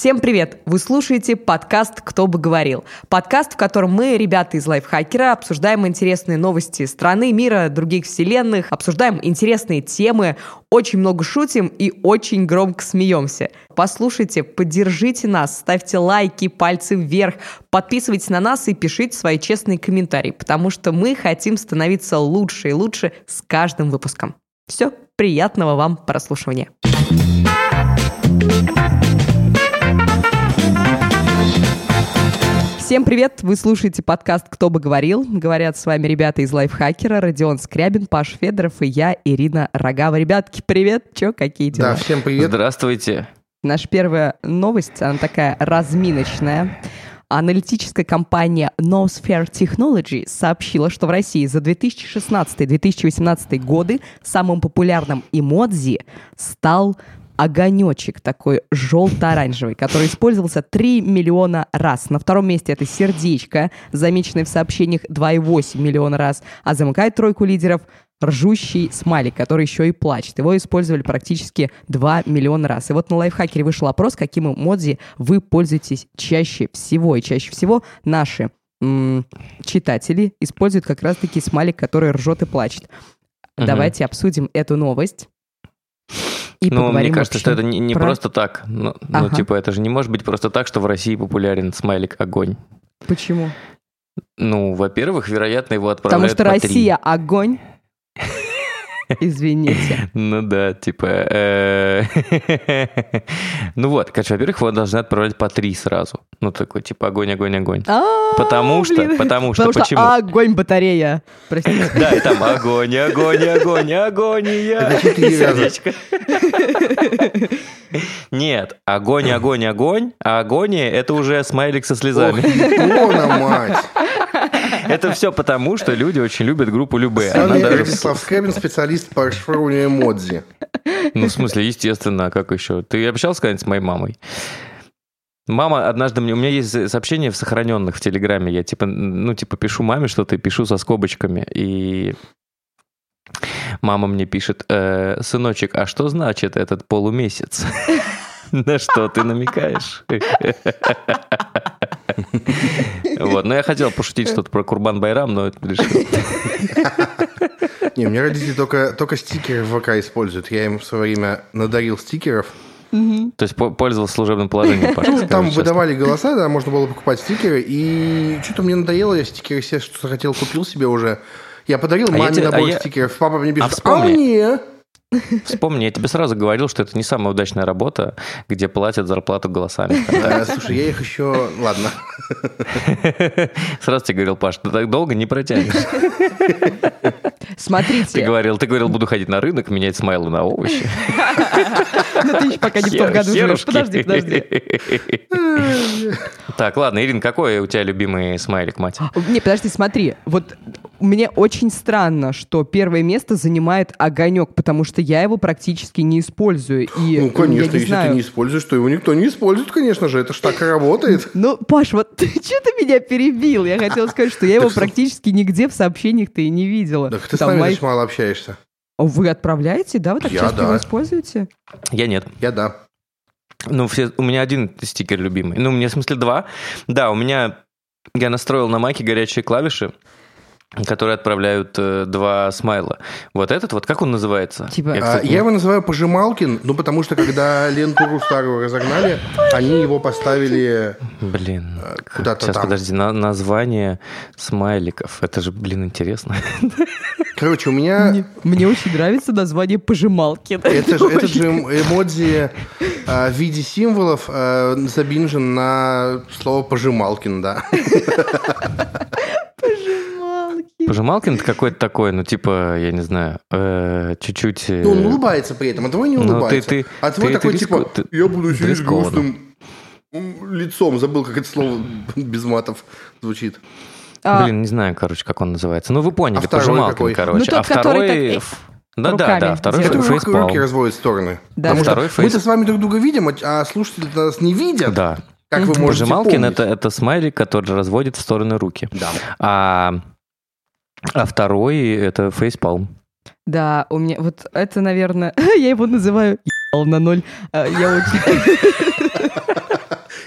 Всем привет! Вы слушаете подкаст «Кто бы говорил». Подкаст, в котором мы, ребята из Лайфхакера, обсуждаем интересные новости страны, мира, других вселенных, обсуждаем интересные темы, очень много шутим и очень громко смеемся. Послушайте, поддержите нас, ставьте лайки, пальцы вверх, подписывайтесь на нас и пишите свои честные комментарии, потому что мы хотим становиться лучше и лучше с каждым выпуском. Все, приятного вам прослушивания. Всем привет! Вы слушаете подкаст «Кто бы говорил». Говорят с вами ребята из Лайфхакера, Родион Скрябин, Паш Федоров и я, Ирина Рогава. Ребятки, привет! Чё, какие дела? Да, всем привет. Здравствуйте. Наша первая новость, она такая разминочная. Аналитическая компания Nosphere Technology сообщила, что в России за 2016-2018 годы самым популярным эмодзи стал огонечек такой желто-оранжевый, который использовался 3 миллиона раз. На втором месте это сердечко, замеченное в сообщениях 2,8 миллиона раз, а замыкает тройку лидеров ржущий смайлик, который еще и плачет. Его использовали практически 2 миллиона раз. И вот на лайфхакере вышел опрос, каким эмодзи вы пользуетесь чаще всего. И чаще всего наши м- читатели используют как раз-таки смайлик, который ржет и плачет. Мгм. Давайте обсудим эту новость. И ну, мне кажется, что это не, не про- просто так. Ну, ну, Ага. типа, это же не может быть просто так, что в России популярен смайлик огонь. Почему? Ну, во-первых, вероятно, его Потому отправляют что по три. Россия огонь. Извините. Ну да, типа... э, Ну вот, короче, во-первых, его должны отправлять по три сразу. Ну, такой, типа, огонь, огонь, огонь. А, Потому что, потому что, почему? огонь батарея. Простите. Да, и там огонь, огонь, огонь, четыре раза. Сердечко. Нет, огонь, огонь, огонь, а агония это уже смайлик со Ох, слезами. икона, мать. Это все потому, что люди очень любят группу Любе. Вячеслав Скрябин, специалист по расшифрованию эмодзи. Ну, в смысле, естественно, а как еще? Ты общался когда-нибудь с моей мамой? Мама однажды мне... У меня есть сообщения в сохраненных в Телеграме. Я типа, ну, типа пишу маме что-то и пишу со скобочками. И мама мне пишет, «Э, сыночек, а что значит этот полумесяц? На что ты намекаешь? Вот, ну я хотел пошутить что-то про Курбан Байрам, но это решил. Не, меня родители только, только стикеры в ВК используют. Я им в свое время надарил стикеров. То есть по- пользовался служебным положением, Паша, Ну, там честно. выдавали голоса, да, можно было покупать стикеры. И что-то мне надоело, я стикеры все, что хотел, купил себе уже. Я подарил А я маме тебе- а набор я- стикеров. Папа мне пишет, а, вспомни. мне? Вспомни, я тебе сразу говорил, что это не самая удачная работа, где платят зарплату голосами. Слушай, я их еще... Ладно. Сразу тебе говорил, Паш, ты так долго не протянешь. Ты Смотрите, говорил, ты говорил, буду ходить на рынок, менять смайлы на овощи. ну ты еще пока не в том году живешь. Подожди, подожди. Так, ладно, Ирин, какой у тебя любимый смайлик, мать? Не, подожди, смотри. Вот мне очень странно, что первое место занимает огонек, потому что я его практически не использую. И Ну, конечно, не если знаю. ты не используешь, то его никто не использует, конечно же. Это ж так и работает. Ну, Паш, вот ты что ты меня перебил? Я хотела сказать, что я его практически нигде в сообщениях-то и не видела. Так ты с нами мало общаешься. Вы отправляете, да? Вы так Я часто да. его используете? Я нет. Я да. Ну, все, у меня один стикер любимый. Ну, у меня, в смысле, два. Да, у меня... Я настроил на маке горячие клавиши, которые отправляют э, два смайла. Вот этот вот, как он называется? Типа- Я, А, кстати, Я его называю Пожималкин, ну потому что когда лентуру старую разогнали, они его поставили Блин, куда-то сейчас, там. подожди, на- название смайликов. Это же, блин, интересно. Короче, у меня Мне, мне очень нравится название пожималки. это же, этот же эм- эмодзи а, в виде символов а, забинжен на слово Пожималкин, да. Пожималки. Пожималкин это какой-то такой, ну, типа, я не знаю, э, чуть-чуть... э, Ну, он улыбается при этом, а твой не Ну, ты- улыбается. ты- а твой ты- такой ты типа, риску- ты- я буду сидеть грустным лицом. Забыл, как это слово без матов звучит. А, Блин, не знаю, короче, как он называется. Ну, вы поняли, А Пожималкин, какой? короче. Ну, тот, а второй... который так, э, Да, да, да, второй. Который руки, фейспалм. руки разводит в стороны. Да. Потому Второй что мы-то фейс- с вами друг друга видим, а- а слушатели нас не видят. Да. Как вы можете Пожималкин это, это смайлик, который разводит в стороны руки. Да. А, а второй это фейспалм. Да, у меня вот это, наверное, я его называю «ебал на ноль. А, Я очень...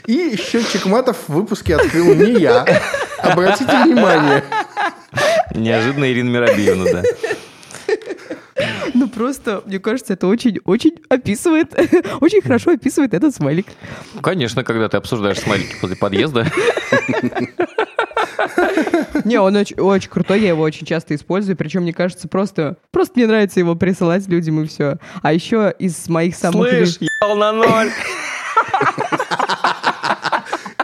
ящик матов в выпуске открыл не я. Обратите внимание. Неожиданно Ирина Миробиевна, да. Ну просто, мне кажется, это очень, очень описывает, очень хорошо описывает этот смайлик. Конечно, когда ты обсуждаешь смайлики возле подъезда. Не, он очень, очень крутой, я его очень часто использую, причем, мне кажется, просто, просто мне нравится его присылать людям и все. А еще из моих самых... Слышь, ебал на ноль.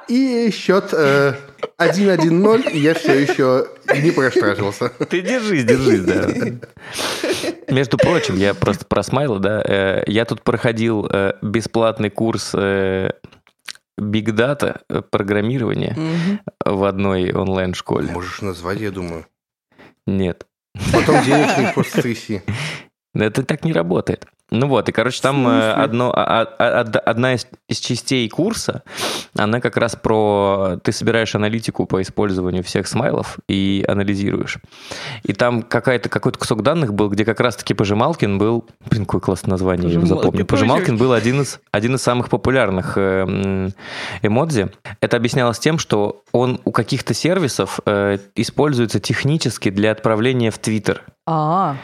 И счет э, 1-1-0, и я все еще не проштрафился. Ты держись, держись, да. Между прочим, я просто про смайлы, да, э, я тут проходил э, бесплатный курс э, Big Data программирования в одной онлайн-школе. Можешь назвать, я думаю. Нет, Потом денег них просто стряси. это так не работает. Ну вот, и, короче, там э, одно, а- а- од- одна из, из частей курса, она как раз про... Ты собираешь аналитику по использованию всех смайлов и анализируешь. И там какая-то, какой-то кусок данных был, где как раз-таки Пожималкин был... Блин, какое классное название, я его Пожималкин, запомню. Пожималкин был один из, один из самых популярных э, эмодзи. Это объяснялось тем, что он у каких-то сервисов э, используется технически для отправления в Твиттер. А,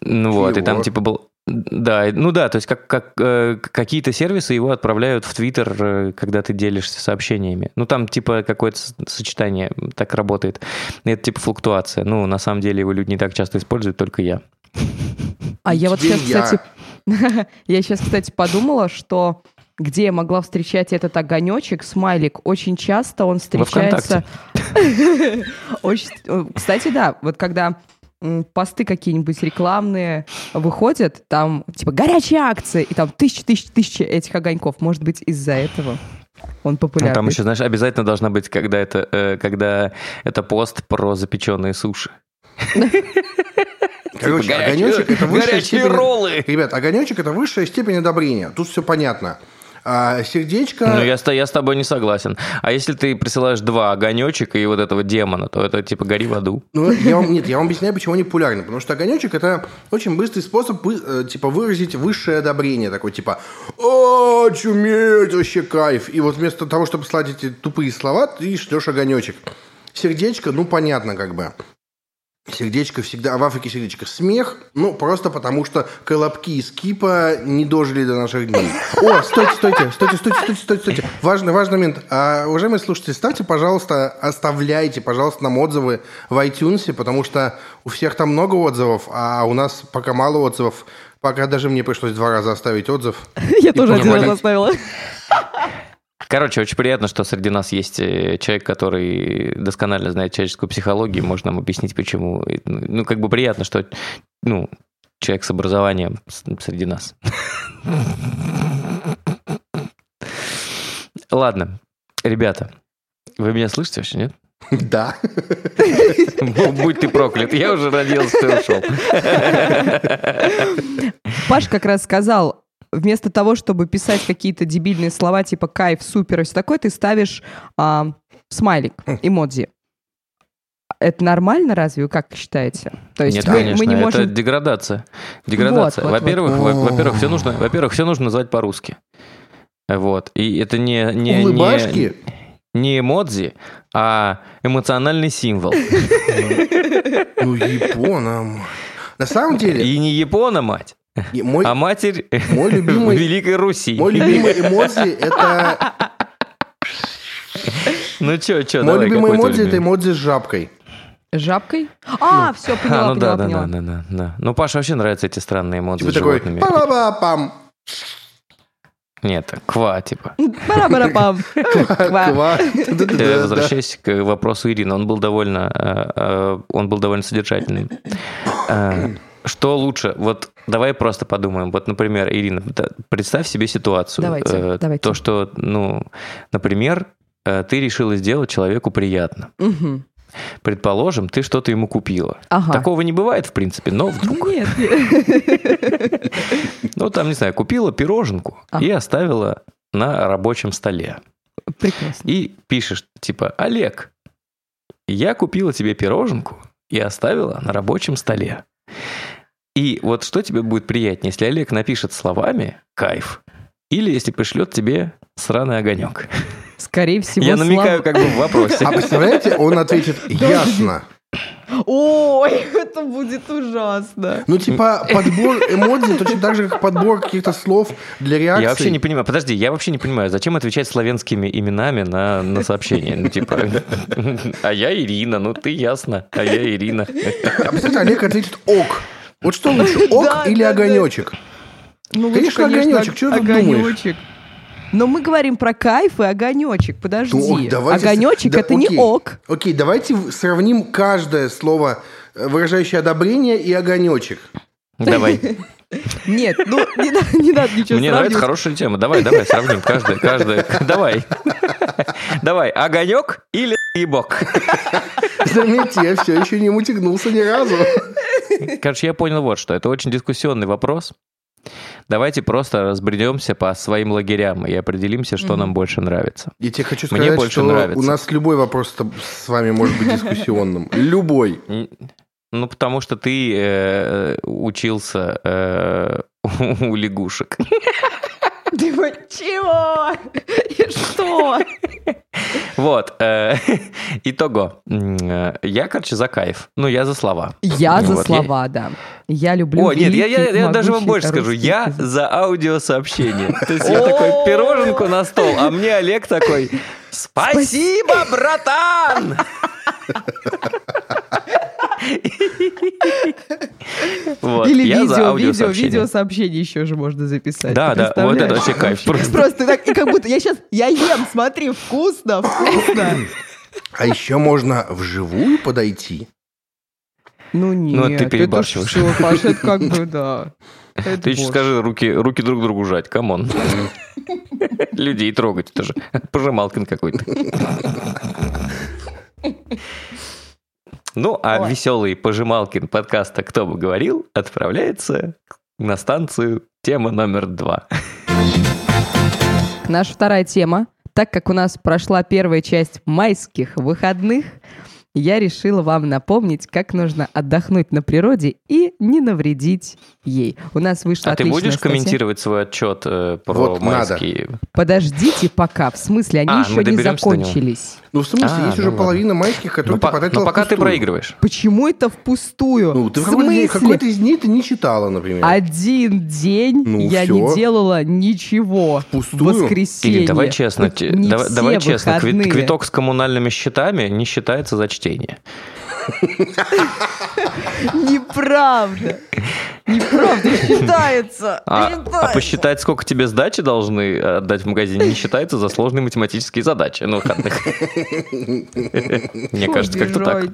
Ну вот, и там типа был... Да, ну да, то есть как, как, э, какие-то сервисы его отправляют в Твиттер, э, когда ты делишься сообщениями. Ну там типа какое-то сочетание так работает. Это типа флуктуация. Ну, на самом деле его люди не так часто используют, только я. а я вот сейчас, кстати, я сейчас, кстати, подумала, что где я могла встречать этот огонечек, смайлик, очень часто он встречается... Очень- э, Кстати, да, вот когда посты какие-нибудь рекламные выходят, там типа горячие акции, и там тысячи, тысячи, тысячи этих огоньков. Может быть, из-за этого он Ну, популярный. там еще, знаешь, обязательно должна быть, когда это, э, когда это пост про запеченные суши. Короче, огонечек это высшая горячие степень... роллы. Ребят, огонечек это высшая степень одобрения. Тут все понятно. А сердечко... Ну, я, с- я с тобой не согласен. А если ты присылаешь два огонечка и вот этого демона, то это типа гори в аду. Ну, я вам, нет, я вам объясняю, почему они популярны. Потому что огонечек – это очень быстрый способ э, типа, выразить высшее одобрение. Такой, типа, о, чуметь, вообще кайф. И вот вместо того, чтобы слать эти тупые слова, ты шлешь огонечек. Сердечко, ну, понятно, как бы. Сердечко всегда, а в Африке сердечко смех, ну, просто потому что колобки из Кипа не дожили до наших дней. О, стойте, стойте, стойте, стойте, стойте, стойте, стойте. Важный, важный момент. А, уважаемые слушатели, ставьте, пожалуйста, оставляйте, пожалуйста, нам отзывы в iTunes, потому что у всех там много отзывов, а у нас пока мало отзывов. Пока даже мне пришлось два раза оставить отзыв. Я тоже один раз оставила. Короче, очень приятно, что среди нас есть э, человек, который досконально знает человеческую психологию, может нам объяснить, почему. И, Ну, как бы приятно, что ну, человек с образованием среди нас. Ладно, ребята, вы меня слышите вообще, нет? Да. Будь ты проклят, я уже родился, ты ушел. Паш как раз сказал, вместо того, чтобы писать какие-то дебильные слова типа кайф, супер и все такое, ты ставишь а, смайлик, эмодзи. Это нормально разве, вы как считаете? То есть Нет, мы, конечно, мы не это можем... деградация. Деградация. Вот, вот, во-первых, вот. во- во-первых, все нужно, во-первых, все нужно называть по-русски. Вот. И это не, не, не, Улыбашки? не эмодзи, а эмоциональный символ. Ну, Япона. На самом деле, И не Япона мать, и мой, а матерь мой любимый- Великой Руси. мой любимый эмодзи – это... Ну чё, чё, Мой давай, любимый эмодзи – это эмодзи с жабкой. Жабкой? А, все, поняла, А, ну да, поняла, да, поняла. да, да, да, да. Ну, Паше вообще нравятся эти странные эмодзи Типа с такой животными. па-ба-ба-пам. Нет, ква, типа. Бара-бара-пам. Ква. Э. Возвращаясь к вопросу Ирины, он был довольно, э, э, он был довольно содержательным. Что лучше? Вот давай просто подумаем. Вот, например, Ирина, представь себе ситуацию. Давайте, Э, давайте. То, что, ну, например, э, ты решила сделать человеку приятно. Мгм. Предположим, ты что-то ему купила. Ага. Такого не бывает, в принципе, но вдруг. Нет, нет. Ну, там, не знаю, купила пироженку Ага. и оставила на рабочем столе. Прекрасно. И пишешь, типа, Олег, я купила тебе пироженку и оставила на рабочем столе. И вот что тебе будет приятнее, если Олег напишет словами «кайф» или если пришлет тебе сраный огонек? Скорее всего, Я намекаю как бы в вопросе. А представляете, он ответит «ясно». Ой, это будет ужасно. Ну, типа, подбор эмодзи точно так же, как подбор каких-то слов для реакции. Я вообще не понимаю, подожди, я вообще не понимаю, зачем отвечать славянскими именами на, на сообщение? Ну, типа, а я Ирина, ну ты ясно, а я Ирина. А представьте, Олег ответит «ок». Вот что лучше, ок или огонечек? Ну, Конечно, огонёчек, чё ты думаешь? огонечек. Но мы говорим про кайф и огонечек. Подожди. Ну, ок, давайте- огонечек да, это не окей. ок. Окей, давайте сравним каждое слово, э, выражающее одобрение, и огонечек. Давай. Нет, ну не, надо- не надо ничего Мне нравится хорошая тема. Давай, давай, сравним каждое, каждое. Давай. Давай, огонек или ебок? Заметьте, я все еще не мутигнулся ни разу. Короче, я понял вот что. Это очень дискуссионный вопрос. Давайте просто разбредемся по своим лагерям и определимся, что нам больше нравится. Я тебе хочу Мне сказать, больше что нравится. у нас любой вопрос с вами может быть дискуссионным. Любой. Ну, потому что ты э, учился э, у лягушек. Ты вот чего? И что? Вот. э, Итого. Я, короче, за кайф. Ну, я за слова. Я за слова, да. Я люблю О, нет, я, даже вам больше скажу. Я за аудиосообщение. То есть я такой пироженку на стол, а мне Олег такой «Спасибо, братан!» Вот, Или я за видео, видео, видео сообщение еще же можно записать. Да, да, вот это вообще кайф. Просто. Просто так, и как будто я сейчас, я ем, смотри, вкусно, вкусно. А еще можно вживую подойти. Ну нет, Ну, ты это перебарщиваешь. все, Паша, это как бы, да. Это Ты еще скажи, руки, руки друг другу жать, come on. Людей трогать, это же пожималкин какой-то. Ну, а Ой. веселый пожималкин подкаста «Кто бы говорил» отправляется на станцию тема номер два. Наша вторая тема. Так как у нас прошла первая часть майских выходных, я решила вам напомнить, как нужно отдохнуть на природе и не навредить ей. У нас вышла А ты будешь статья. комментировать свой отчет э, про Вот надо. майские? Подождите пока, в смысле, они А, еще мы не закончились. Ну, в смысле, А, есть ну уже ладно. половина майских, которые Но, ты по- потратила но пока ты впустую. проигрываешь. Почему это впустую? Ну, ты в какой-то, какой-то из дней ты не читала, например. Один день Ну, я всё. не делала ничего. Впустую? Воскресенье. Или давай честно, давай, все давай честно, квит- выходные. квиток с коммунальными счетами не считается за чтение. Неправда. Неправда, считается. А, а посчитать, сколько тебе сдачи должны отдать в магазине, не считается за сложные математические задачи на выходных. Мне кажется, как-то так.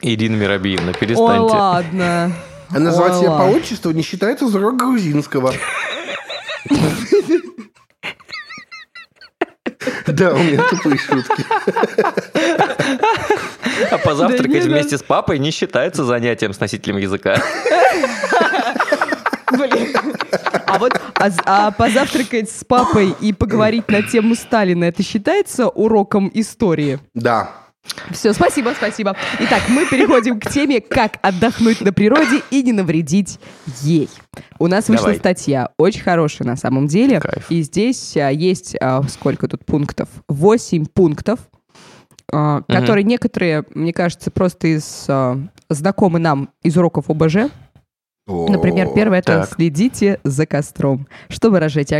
Ирина Миробиевна, перестаньте. ладно. А называть Ой, себя по отчеству не считается за урок грузинского. Да, у меня тупые шутки. А позавтракать вместе с папой не считается занятием с носителем языка. Блин. А вот а, а позавтракать с папой и поговорить на тему Сталина, это считается уроком истории? Да. Все, спасибо, спасибо. Итак, мы переходим к теме, как отдохнуть на природе и не навредить ей. У нас вышла Давай. статья, очень хорошая на самом деле. Кайф. И здесь а, есть, а, сколько тут пунктов? Восемь пунктов, а, которые некоторые, мне кажется, просто из а, знакомы нам из уроков ОБЖ. Например, первое это следите за костром. Чтобы разжечь.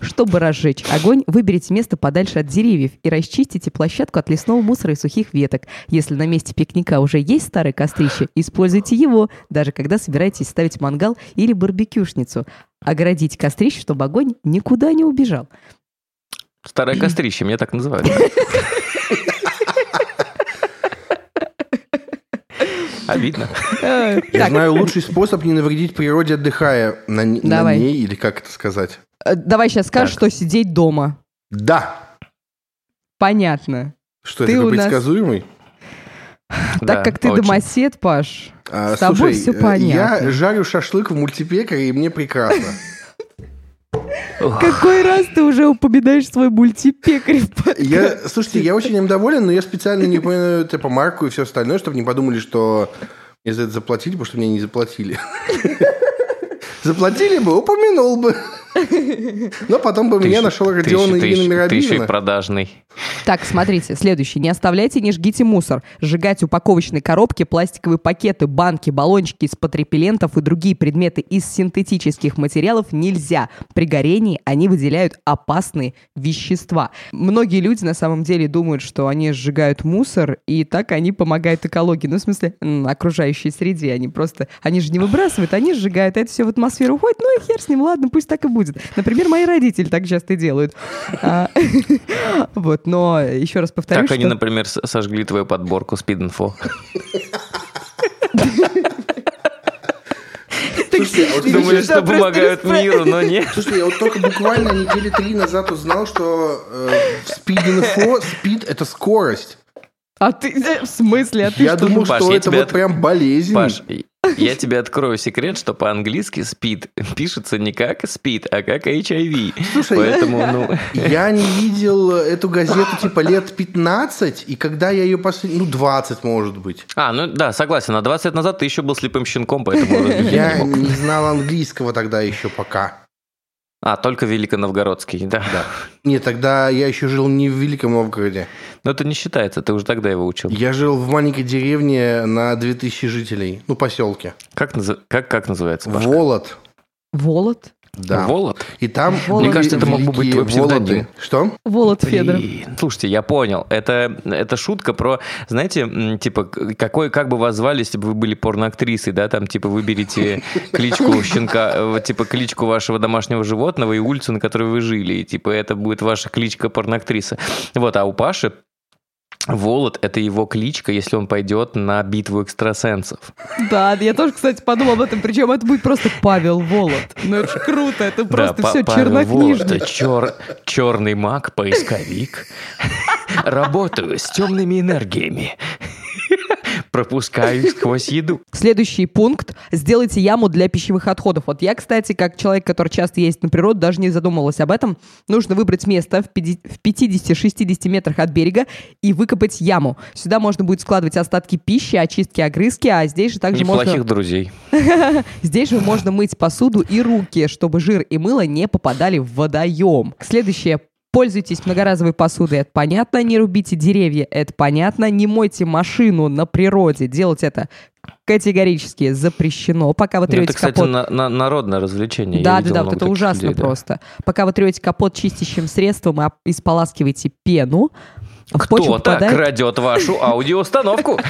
Чтобы разжечь огонь, выберите место подальше от деревьев и расчистите площадку от лесного мусора и сухих веток. Если на месте пикника уже есть старое кострище, используйте его, даже когда собираетесь ставить мангал или барбекюшницу. Оградите кострище, чтобы огонь никуда не убежал. Старое кострище, меня так называют. Обидно. Я знаю лучший способ не навредить природе, отдыхая на, ней, или как это сказать. э, давай сейчас скажешь, что сидеть дома. Да. Понятно. Что, нас- предсказуемый? Да, так как ты очень. домосед, Паш, А, С тобой слушай, всё э, понятно. Я жарю шашлык в мультипекаре, и мне прекрасно. Какой раз ты уже упоминаешь свой мультипекарь? Я, слушайте, я очень им доволен, но я специально не упоминаю типа марку и все остальное, чтобы не подумали, что мне за это заплатили, потому что мне не заплатили. Заплатили бы, упомянул бы. Но потом бы Ты меня еще- нашел Родион ты Ирина еще- Ты еще и продажный. Так, смотрите, следующий. Не оставляйте, не жгите мусор. Сжигать упаковочные коробки, пластиковые пакеты, банки, баллончики из-под репеллентов и другие предметы из синтетических материалов нельзя. При горении они выделяют опасные вещества. Многие люди на самом деле думают, что они сжигают мусор, и так они помогают экологии. Ну, в смысле, окружающей среде. Они просто... Они же не выбрасывают, они сжигают. Это все в атмосферу уходит. Ну и хер с ним, ладно, пусть так и будет. Например, мои родители так часто делают. А, Вот, но еще раз повторю, Так они, например, сожгли твою подборку спид-инфо. Слушайте, а вот, Думали, что помогают миру, но нет. Слушайте, я вот только буквально недели три назад узнал, что э, в спид-инфо спид – это скорость. А ты... В смысле? А ты Я что? думал, Паш, что я это тебя вот от- прям болезнь. Паш, я тебе открою секрет, что по-английски speed пишется не как speed, а как HIV. Слушай, Поэтому, ну... Я не видел эту газету типа лет 15, и когда я ее последний, ну 20 может быть. А, ну да, согласен. На 20 лет назад ты еще был слепым щенком, поэтому... Я не знал английского тогда еще пока. А, только Великоновгородский, да. Да. Нет, тогда я еще жил не в Великом Новгороде. Но это не считается, ты уже тогда его учил. Я жил в маленькой деревне на 2000 жителей, ну поселке. Как, назы- как, как называется, Пашка? Волод. Волод? Да. Волод? И там Волод. Мне кажется, это мог бы быть твой псевдоним. Володы. Что? Волод. Блин, слушайте, я понял. Это, это шутка про, знаете, типа, какой, как бы вас звали, если бы вы были порноактрисой, да, там, типа, выберите кличку щенка, э, типа, кличку вашего домашнего животного и улицу, на которой вы жили, и, типа, это будет ваша кличка порноактрисы. Вот, а у Паши Волод – это его кличка, если он пойдет на битву экстрасенсов. Да, я тоже, кстати, подумал об этом. Причем это будет просто Павел Волод. Ну это же круто, это просто Да, все Па- Павел чернокнижно. Волод, чер- черный маг, поисковик. Работаю с темными энергиями. Пропускаю сквозь еду. Следующий пункт. Сделайте яму для пищевых отходов. Вот я, кстати, как человек, который часто ездит на природу, даже не задумывалась об этом. Нужно выбрать место в 50-60 метрах от берега и выкопать яму. Сюда можно будет складывать остатки пищи, очистки, огрызки, а здесь же также Неплохих можно... друзей. Здесь же можно мыть посуду и руки, чтобы жир и мыло не попадали в водоем. Следующее. Пользуйтесь многоразовой посудой, это понятно. Не рубите деревья, это понятно. Не мойте машину на природе. Делать это категорически запрещено. Пока вы Ну, трете Это, кстати, капот... на- на- народное развлечение. Да, да, да, вот это ужасно людей, да. просто. Пока вы трете капот чистящим средством и оп- и споласкиваете пену, Кто-то попадает... крадет вашу аудиоустановку.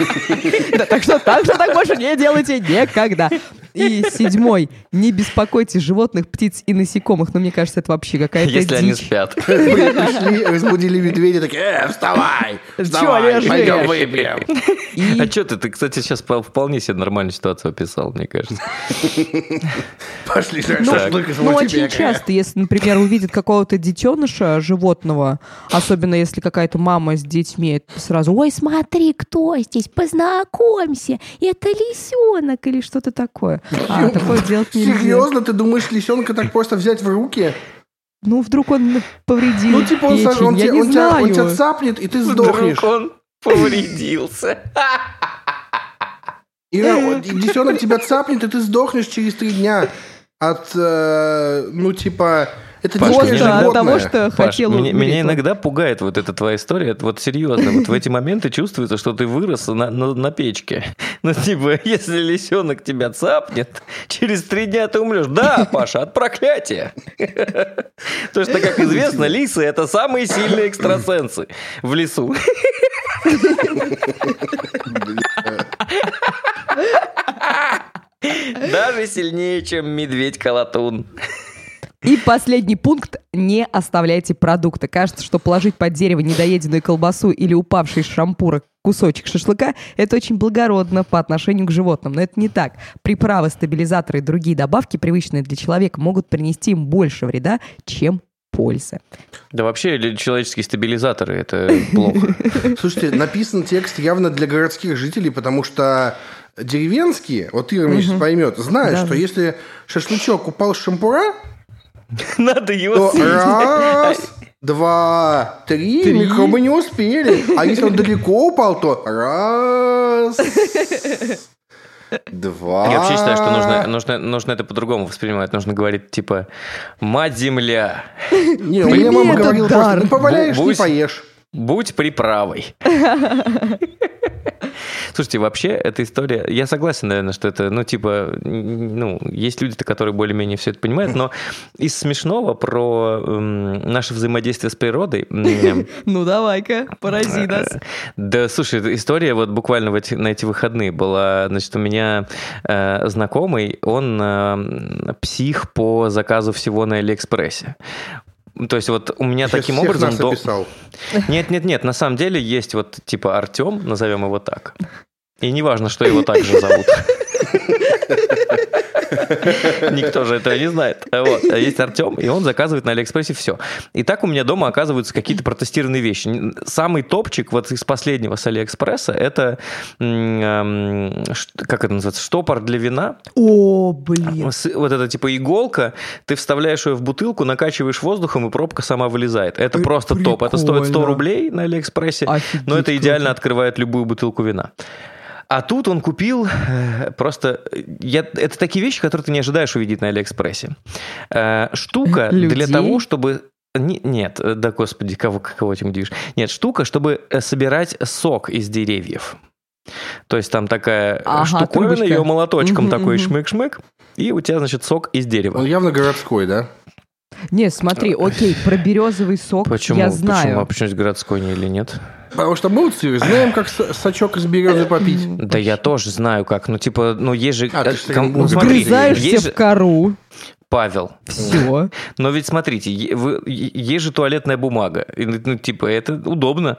Да, так что так что так больше не делайте никогда. И седьмой. Не беспокойте животных, птиц и насекомых. Но мне кажется, это вообще какая-то Если они спят. Пришли, разбудили медведя, такие, э, вставай, вставай, пойдем выпьем. А что ты? Ты, кстати, сейчас по- вполне себе нормальную ситуацию описал, мне кажется. Пошли Ну, шашлык из Ну, очень часто, если, например, увидит какого-то детеныша животного, особенно если какая-то мама с детьми, сразу, ой, смотри, кто здесь, познакомься, это лисенок или что-то такое. А такое делать нельзя. Серьезно, ты думаешь, лисенка так просто взять в руки? Ну, вдруг он повредил Ну, типа, он, печень, он я тебя, не он, тебя, он тебя знаю. цапнет, и ты сдохнешь. Вдруг он повредился. И, э, и детенок тебя цапнет, и ты сдохнешь через три дня от, э, ну, типа, это Паш, Просто от животное. того, что Паш, хотел меня, меня иногда пугает вот эта твоя история. Это Вот серьезно, вот в эти моменты чувствуется, что ты вырос на, на, на печке. Ну, типа, если лисенок тебя цапнет, через три дня ты умрешь. Да, Паша, от проклятия. Потому что, как известно, лисы – это самые сильные экстрасенсы в лесу. Даже сильнее, чем медведь-колотун. И последний пункт – не оставляйте продукты. Кажется, что положить под дерево недоеденную колбасу или упавший из шампура кусочек шашлыка – это очень благородно по отношению к животным. Но это не так. Приправы, стабилизаторы и другие добавки, привычные для человека, могут принести им больше вреда, чем пользы. Да вообще человеческие стабилизаторы – это плохо. Слушайте, написан текст явно для городских жителей, потому что деревенские, вот Ира меня сейчас поймет, знают, Да. что если шашлычок упал с шампура, Надо его раз, два, три, микробы не успели. А если он далеко упал, то раз. Два. Я вообще считаю, что нужно, нужно, нужно это по-другому воспринимать. Нужно говорить, типа, мать-земля, Не, у меня мама говорила просто, ну поваляешь, не поешь. будь приправой. Слушайте, вообще, эта история... Я согласен, наверное, что это, ну, типа, ну, есть люди-то, которые более-менее все это понимают, но из смешного про м, наше взаимодействие с природой... Ну давай-ка, порази нас. Да, слушай, история вот буквально на эти выходные была. Значит, у меня э, знакомый, он э, псих по заказу всего на Алиэкспрессе. То есть вот у меня Сейчас таким всех образом... нас до- описал. Нет, нет, нет, на самом деле есть вот типа Артем, назовем его так. И неважно, что его так же зовут. Никто же этого не знает. Вот. Есть Артем, и он заказывает на Алиэкспрессе все. И так у меня дома оказываются какие-то протестированные вещи. Самый топчик вот из последнего с Алиэкспресса это, как это называется, штопор для вина. О, блин. Вот это типа иголка, ты вставляешь ее в бутылку, накачиваешь воздухом, и пробка сама вылезает. Это При- просто топ. Это стоит 100 прикольно. рублей на Алиэкспрессе, Офигеть, но это идеально открывает любую бутылку вина. А тут он купил э, просто... Я, это такие вещи, которые ты не ожидаешь увидеть на Алиэкспрессе. Э, штука для Людей? того, чтобы... Не- Нет, э, да господи, кого, кого этим удивишь. Нет, штука, чтобы э, собирать сок из деревьев. То есть там такая э, Ага, штуковина, трубочка. ее молоточком Мгм, такой мгм. шмык-шмык, и у тебя, значит, сок из дерева. Он явно городской, да? Не, смотри, окей, про березовый сок Почему? я Почему? А знаю. почему городской не или нет? Потому что мы вот знаем, как сачок из березы попить. Да я тоже знаю как. Ну, типа, ну, есть же... А, ты э, ком- ну, смотри, Вгрызаешься есть в кору. Павел. Все. Но ведь смотрите, есть же туалетная бумага. Ну, типа, это удобно.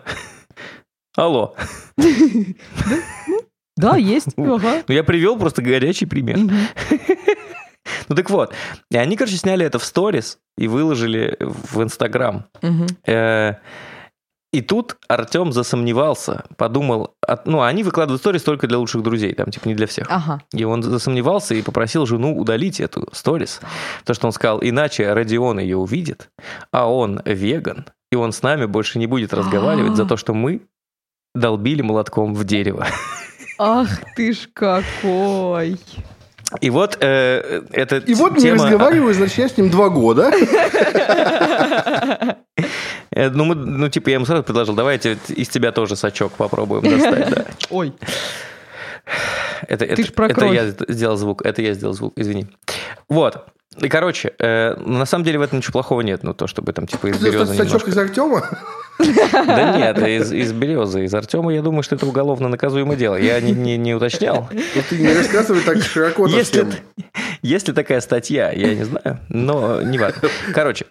Алло. Да, есть. Ну, я привел просто горячий пример. Ну, так вот. И они, короче, сняли это в сторис и выложили в Инстаграм. И тут Артем засомневался, подумал, от- ну, они выкладывают сторис только для лучших друзей, там, типа, не для всех. Ага. И он засомневался и попросил жену удалить эту сторис. Потому что он сказал, иначе Родион ее увидит, а он веган, и он с нами больше не будет разговаривать за то, что мы долбили молотком в дерево. Ах ты ж какой. И вот э, эта И вот не тема... разговариваю, значит, я с ним два года. Э, Ну, мы, ну, типа, я ему сразу предложил, давайте из тебя тоже сачок попробуем достать, да. Ой. Это, это, ж про это кровь. я сделал звук, это я сделал звук, извини. Вот. И, короче, э, на самом деле в этом ничего плохого нет, ну, то, чтобы там, типа, из Ты березы сачок немножко... из Артема? Да нет, из, из березы, из Артема, я думаю, что это уголовно наказуемое дело. Я не, не, не уточнял. Ну ты не рассказывай так широко Если, если такая статья, я не знаю, но не важно. Короче,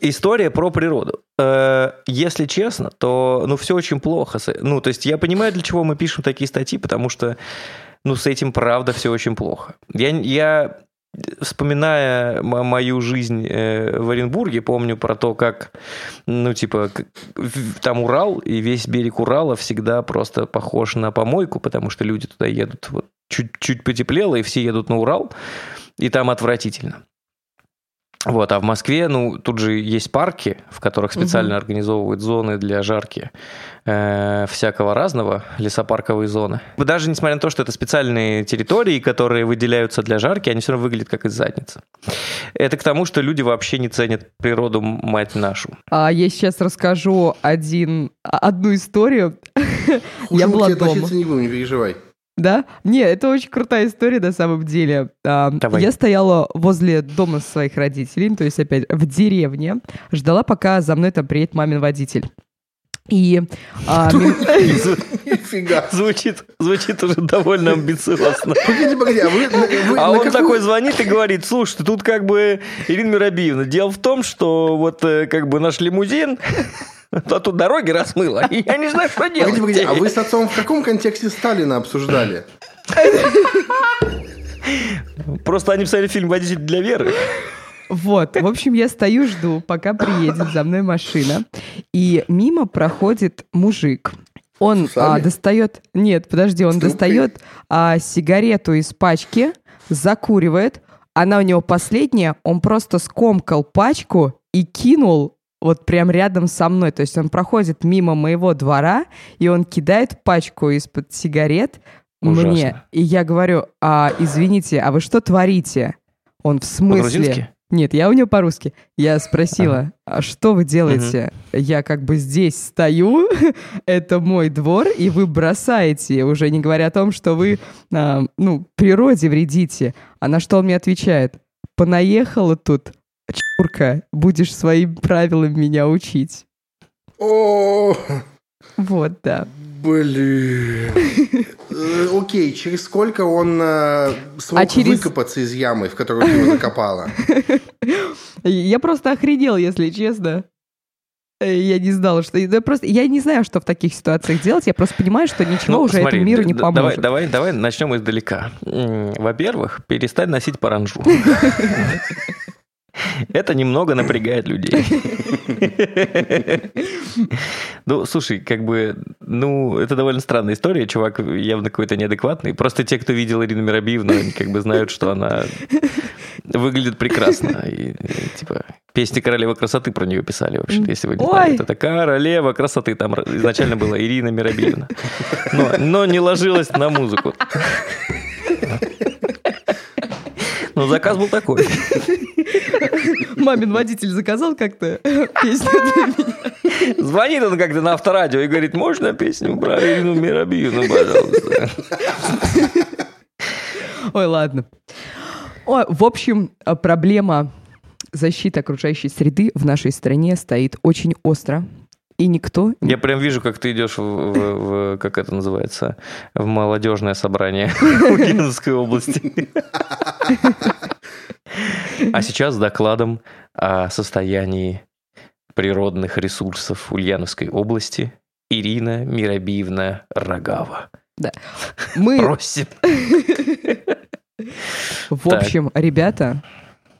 история про природу. Э, Если честно, то ну все очень плохо. Ну, то есть я понимаю, для чего мы пишем такие статьи, потому что ну с этим правда все очень плохо. Я, я вспоминая мою жизнь э, в Оренбурге, помню про то, как, ну, типа, там Урал, и весь берег Урала всегда просто похож на помойку, потому что люди туда едут вот чуть-чуть потеплело, и все едут на Урал, и там отвратительно. Вот, а в Москве, ну, тут же есть парки, в которых специально организовывают зоны для жарки э, всякого разного, лесопарковые зоны. Даже несмотря на то, что это специальные территории, которые выделяются для жарки, они все равно выглядят как из задницы. Это к тому, что люди вообще не ценят природу, мать нашу. А я сейчас расскажу один, а- одну историю. Хуже Я к была тебе дома. не будем, не переживай. Да? Не, это очень крутая история на самом деле. А, Давай. Я стояла возле дома своих родителей, то есть опять в деревне, ждала, пока за мной там приедет мамин водитель. И а, Нифига. Звучит, звучит уже довольно амбициозно. Погоди, погоди, а вы, вы А он какую- такой звонит и говорит, слушай, тут как бы, Ирина Миробиевна, дело в том, что вот э, как бы наш лимузин, а тут дороги размыло, я не знаю, что Погоди, делать. погоди, а вы с отцом в каком контексте Сталина обсуждали? Просто они писали фильм «Водитель для Веры». Вот, в общем, я стою, жду, пока приедет за мной машина. И мимо проходит мужик. Он а, достает... Нет, подожди, он С трубкой? достает а, сигарету из пачки, закуривает. Она у него последняя. Он просто скомкал пачку и кинул вот прям рядом со мной. То есть он проходит мимо моего двора, и он кидает пачку из-под сигарет Ужасно. мне. И я говорю, а извините, а вы что творите? Он в смысле? Нет, я у него по-русски. Я спросила, а что вы делаете? Я как бы здесь стою, это мой двор, и вы бросаете, уже не говоря о том, что вы, а, ну, природе вредите. А на что он мне отвечает? Понаехала тут, чурка, будешь своим правилам меня учить. О, Вот, да. блин. Э, Окей, через сколько он э, смог А через- выкопаться из ямы, в которую ты его закопала? Я просто охренел, если честно. Э, Я не знала, что... Я просто... Я не знаю, что в таких ситуациях делать. Я просто понимаю, что ничего Ну, уже смотри, этому миру не поможет. Давай, давай, давай начнем издалека. Во-первых, перестань носить паранжу. Это немного напрягает людей. Ну, слушай, как бы, ну, это довольно странная история. Чувак явно какой-то неадекватный. Просто те, кто видел Ирину Миробиевну, они как бы знают, что она выглядит прекрасно. И, и, типа, песни королевы красоты про нее писали, вообще-то, если вы не Ой. Вот Это королева красоты. Там изначально была Ирина Миробиевна. Но, но не ложилась на музыку. Ну, заказ был такой. Мамин водитель заказал как-то песню для меня. Звонит он как-то на авторадио и говорит, можно песню про Ирину Миробиевну, пожалуйста? Ой, ладно. Ой, в общем, проблема защиты окружающей среды в нашей стране стоит очень остро. И никто... Я прям вижу, как ты идешь в, в- в- как это называется, в молодежное собрание Ульяновской области. А сейчас с докладом о состоянии природных ресурсов Ульяновской области Ирина Миробиевна Рогава. Мы, Просим. в общем, ребята...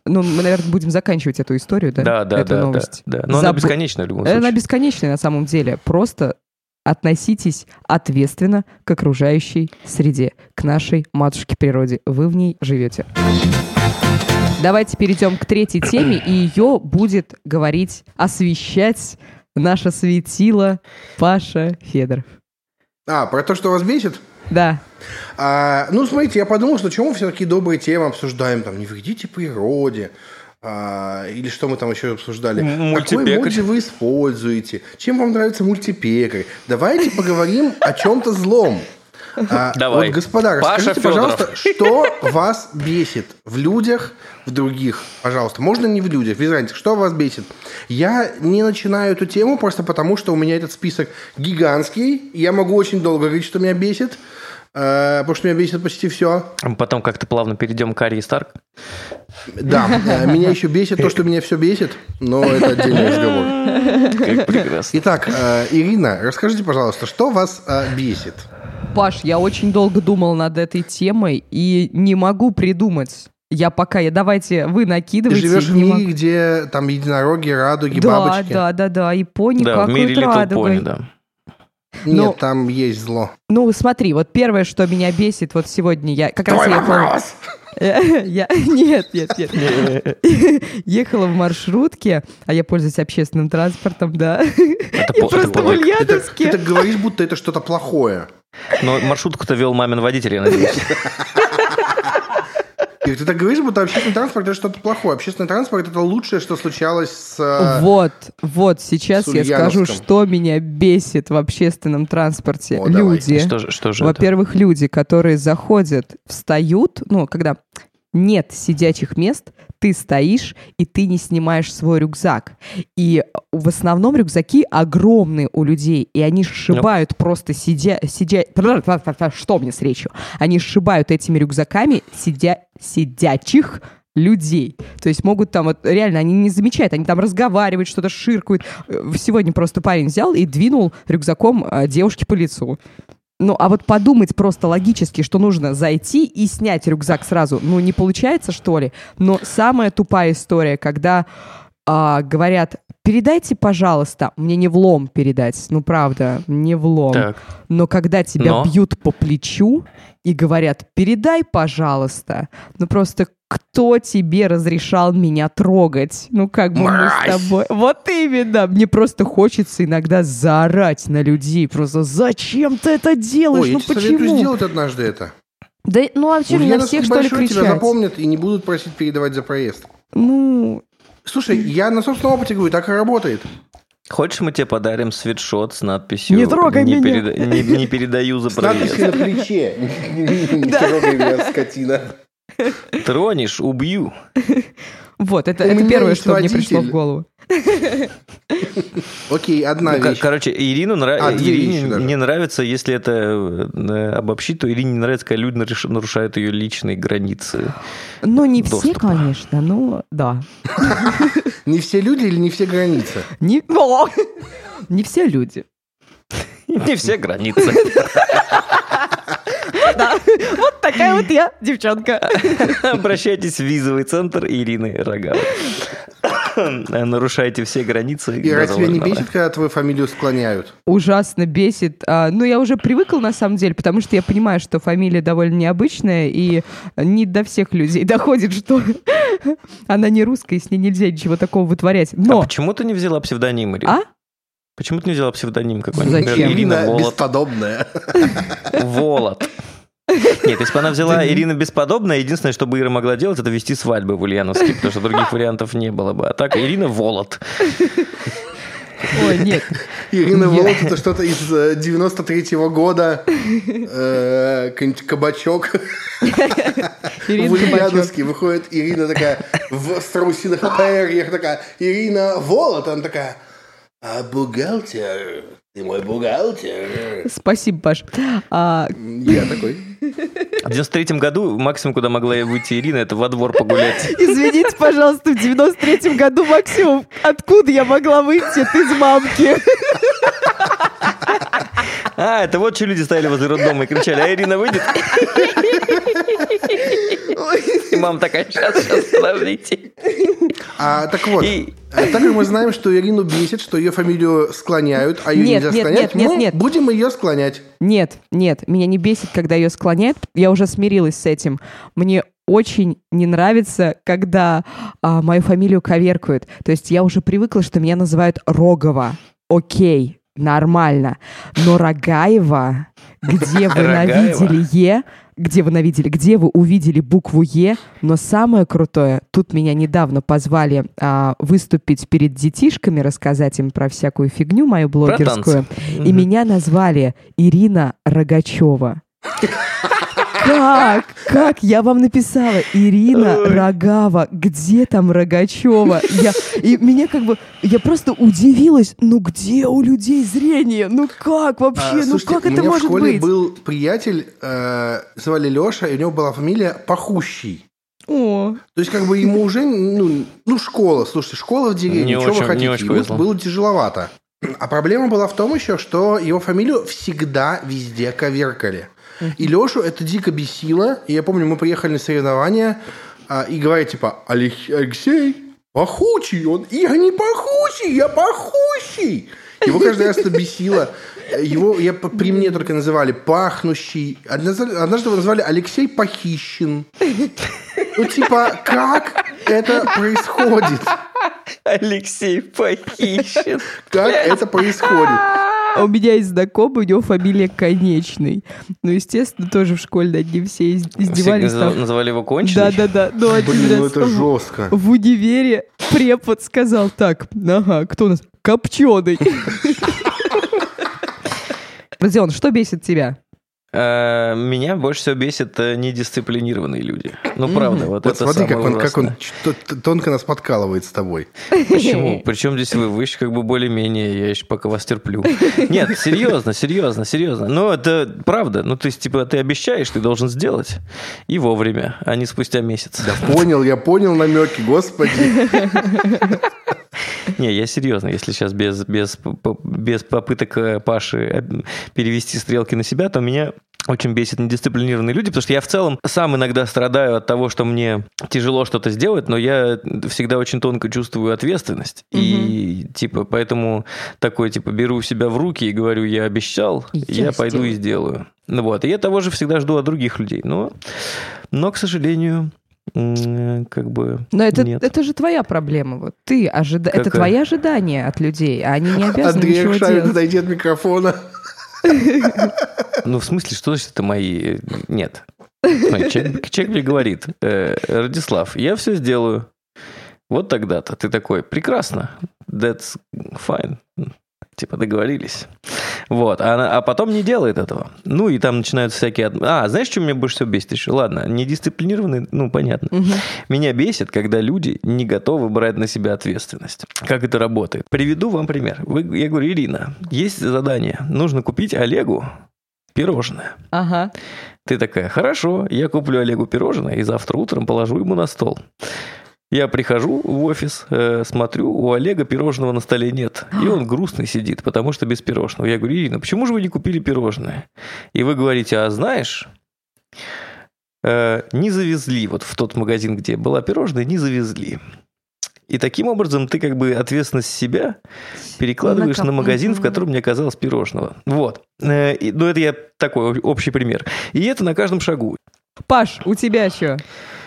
Ну, мы, наверное, будем заканчивать эту историю, да? Да, да, Эту да, да, новость. да. Но она Забу- бесконечная в любом Она случае. бесконечная на самом деле. Просто относитесь ответственно к окружающей среде, к нашей матушке природе. Вы в ней живете. Давайте перейдем к третьей теме, и ее будет говорить, освещать наше светило Паша Федоров. А, про то, что вас бесит? Да. А, ну, смотрите, я подумал, что чему мы все такие добрые темы обсуждаем? Там, не вредите природе. а, или что мы там еще обсуждали? М- Какой мультипекарь. моди вы используете? Чем вам нравится мультипекарь? Давайте поговорим о чем-то злом. А, Давай. Вот, господа, Паша расскажите, Фёдоров. пожалуйста, что вас бесит в людях, в других? Пожалуйста, можно не в людях, без разницы, что вас бесит? Я не начинаю эту тему просто потому, что у меня этот список гигантский. Я могу очень долго говорить, что меня бесит, потому что меня бесит почти все. Потом как-то плавно перейдем к Арии Старк. Да, э, меня еще бесит то, что меня все бесит, но это отдельный разговор. Как прекрасно. Итак, э, Ирина, расскажите, пожалуйста, что вас э, бесит? Паш, я очень долго думал над этой темой и не могу придумать. Я пока, я давайте вы Ты накидывайте. живешь в мире, могу. где там единороги, радуги, Да, бабочки? да, да, да, и пони Да, в какают мире радугой. Pony, да. Нет, Но- там есть зло. Ну, смотри, вот первое, что меня бесит, вот сегодня я как раз Твой ехала... вопрос! Я... Нет, нет, нет. Ехала в маршрутке, а я пользуюсь общественным транспортом, да. Это Я просто в по- Ты ты Ульяновске. так говоришь, будто это что-то плохое. Но маршрутку-то вел мамин водитель, я надеюсь. Ир, ты так говоришь, будто общественный транспорт это что-то плохое. Общественный транспорт это лучшее, что случалось с... э, Вот, вот, сейчас я скажу, что меня бесит в общественном транспорте. О, давай. Люди. Что же, что же это? Во-первых, люди, которые заходят, встают, ну, когда нет сидячих мест, ты стоишь, и ты не снимаешь свой рюкзак. И в основном рюкзаки огромные у людей, и они сшибают просто сидя... сидя... Что мне с речью? Они сшибают этими рюкзаками сидя... сидячих людей. То есть могут там, вот реально, они не замечают, они там разговаривают, что-то ширкают. Э, Сегодня просто парень взял и двинул рюкзаком э, девушке по лицу. Ну, а вот подумать просто логически, что нужно зайти и снять рюкзак сразу, ну, не получается, что ли? Но самая тупая история, когда а, говорят, передайте, пожалуйста, мне не влом передать, ну правда, не влом. Так. Но когда тебя Но? бьют по плечу и говорят, передай, пожалуйста, ну просто кто тебе разрешал меня трогать? Ну как бы мы с тобой... Вот именно! Мне просто хочется иногда заорать на людей. Просто зачем ты это делаешь? Ой, я ну советую почему? сделать однажды это. Да, ну а что, на всех что ли большой, тебя кричать? запомнят и не будут просить передавать за проезд. Ну, Слушай, я на собственном опыте говорю, так и работает. Хочешь, мы тебе подарим свитшот с надписью Не трогай меня!» переда- не, не передаю за С проезд». надписью на плече. Не трогай меня, скотина. Тронешь, убью. вот, это, это первое, что мне пришло в водитель. голову. Окей, одна Ну, вещь. короче, Ирину А, не нравится, если это э, обобщить, то Ирине не нравится, когда люди нарушают ее личные границы. Ну, не все, конечно, но да. Не все люди или не все границы? Не, не все люди. Не все границы. Да, вот такая вот я, девчонка. Обращайтесь в визовый центр Ирины Рогавой. Нарушайте все границы. Ира, тебя не бесит, когда твою фамилию склоняют? Ужасно бесит. А, ну, я уже привыкла, на самом деле, потому что я понимаю, что фамилия довольно необычная, и не до всех людей доходит, что она не русская, и с ней нельзя ничего такого вытворять. А Но... почему ты не взяла псевдоним, Ирина? А? Почему ты не взяла псевдоним какой-нибудь? Зачем? Ирина Волод. бесподобная. Волод. Нет, если бы она взяла Ирина Бесподобная, единственное, что бы Ира могла делать, это вести свадьбы в Ульяновске, потому что других вариантов не было бы. А так Ирина Волод. Ой, нет. Ирина Я- Волод это что-то из э, 93-го года. Э, какой-нибудь кабачок. Ирина в. Ульяновске выходит Ирина такая в страусиных перьях такая. Ирина Волод. Она такая, а бухгалтер? Ты мой бухгалтер? Спасибо, Паш. А, Я такой. В 93 году максимум, куда могла я выйти Ирина, это во двор погулять. извините, пожалуйста, в 93-м году, Максим, откуда я могла выйти? Это из мамки. А, это вот что люди стояли возле роддома и кричали, а Ирина выйдет? И мама такая, сейчас, сейчас, подождите. А, так вот, И- а так как мы знаем, что Ирину бесит, что ее фамилию склоняют, а ее Нет, нельзя нет, склонять, нет, нет, мы нет. будем ее склонять. Нет, нет, меня не бесит, когда ее склоняют. Я уже смирилась с этим. Мне очень не нравится, когда а, мою фамилию коверкают. То есть я уже привыкла, что меня называют Рогова. Окей, нормально. Но Рогаева, где вы навидели Е, где вы навидели, где вы увидели букву Е, но самое крутое, тут меня недавно позвали а, выступить перед детишками, рассказать им про всякую фигню мою блогерскую. И меня назвали Ирина Рогачева. Как? Как? Я вам написала. Ирина Ой. Рогава. Где там Рогачева? Я, и меня как бы... Я просто удивилась. Ну где у людей зрение? Ну как вообще? А, ну слушайте, как у это меня может в школе быть? был приятель, э, звали Леша, и у него была фамилия Пахущий. О, То есть, как бы ему уже, ну, ну школа, слушайте, школа в деревне, Не что очень- вы хотите? не очень Ему повезло. было тяжеловато. А проблема была в том еще, что его фамилию всегда везде коверкали. И Лешу это дико бесило. И я помню, мы приехали на соревнования, а, и говорят, типа, «Алек- Алексей, пахучий. Он, я не пахучий, я пахущий. Его каждый раз это бесило. Его я, при мне только называли пахнущий. Однажды его назвали Алексей Похищен. Ну, типа, как это происходит? Алексей похищен. Как это происходит? а у меня есть знакомый, у него фамилия Конечный. Ну, естественно, тоже в школе над ним все из- издевались. Все там. Называли его конченый? Да-да-да. Ну, один Блин, ну это жестко. в универе препод сказал так, ага, кто у нас? Копченый. Родион, что бесит тебя? Э, Меня больше всего бесит э, недисциплинированные люди. Ну, правда, вот, Вот это смотри, самое как он, как он тонко нас подкалывает с тобой. Почему? Причем здесь вы? Вы еще как бы более-менее, я еще пока вас терплю. Нет, серьезно, серьезно, серьезно. Ну, это правда. Ну, то есть, типа, ты обещаешь, ты должен сделать. И вовремя, а не спустя месяц. Да понял, я понял намеки, господи. Не, я серьезно, если сейчас без, без, без попыток э, Паши э, перевести стрелки на себя, то меня очень бесит недисциплинированные люди, потому что я в целом сам иногда страдаю от того, что мне тяжело что-то сделать, но я всегда очень тонко чувствую ответственность. Мгм. И типа поэтому такой типа беру себя в руки и говорю, я обещал, Я я, пойду и сделаю. Ну вот, и я того же всегда жду от других людей. Но, но к сожалению, как бы Но это, нет. это же твоя проблема. Вот ты ожида... Это твои ожидания от людей, а они не обязаны Андрей ничего Аршавин, делать. отойди от микрофона. Ну, в смысле, что значит это мои... Нет. Человек мне говорит, «Э, Радислав, я все сделаю. Вот тогда-то. Ты такой, прекрасно. That's fine. Типа договорились. Вот. А, а потом не делает этого. Ну, и там начинаются всякие... от- А, знаешь, что меня больше всего бесит еще? Ладно, недисциплинированный, ну, понятно. Меня бесит, когда люди не готовы брать на себя ответственность. Как это работает? Приведу вам пример. Вы, я говорю, Ирина, есть задание. Нужно купить Олегу пирожное. Ага. Ты такая, хорошо, я куплю Олегу пирожное и завтра утром положу ему на стол. Я прихожу в офис, э, смотрю, у Олега пирожного на столе нет. И он грустный сидит, потому что без пирожного. Я говорю, Ирина, почему же вы не купили пирожное? И вы говорите, а знаешь, э, не завезли вот в тот магазин, где была пирожная, не завезли. И таким образом ты как бы ответственность себя перекладываешь На на, магазин, в котором не оказалось пирожного. Вот. Э, и- Ну, это я такой общий пример. И это на каждом шагу. Паш, у тебя что?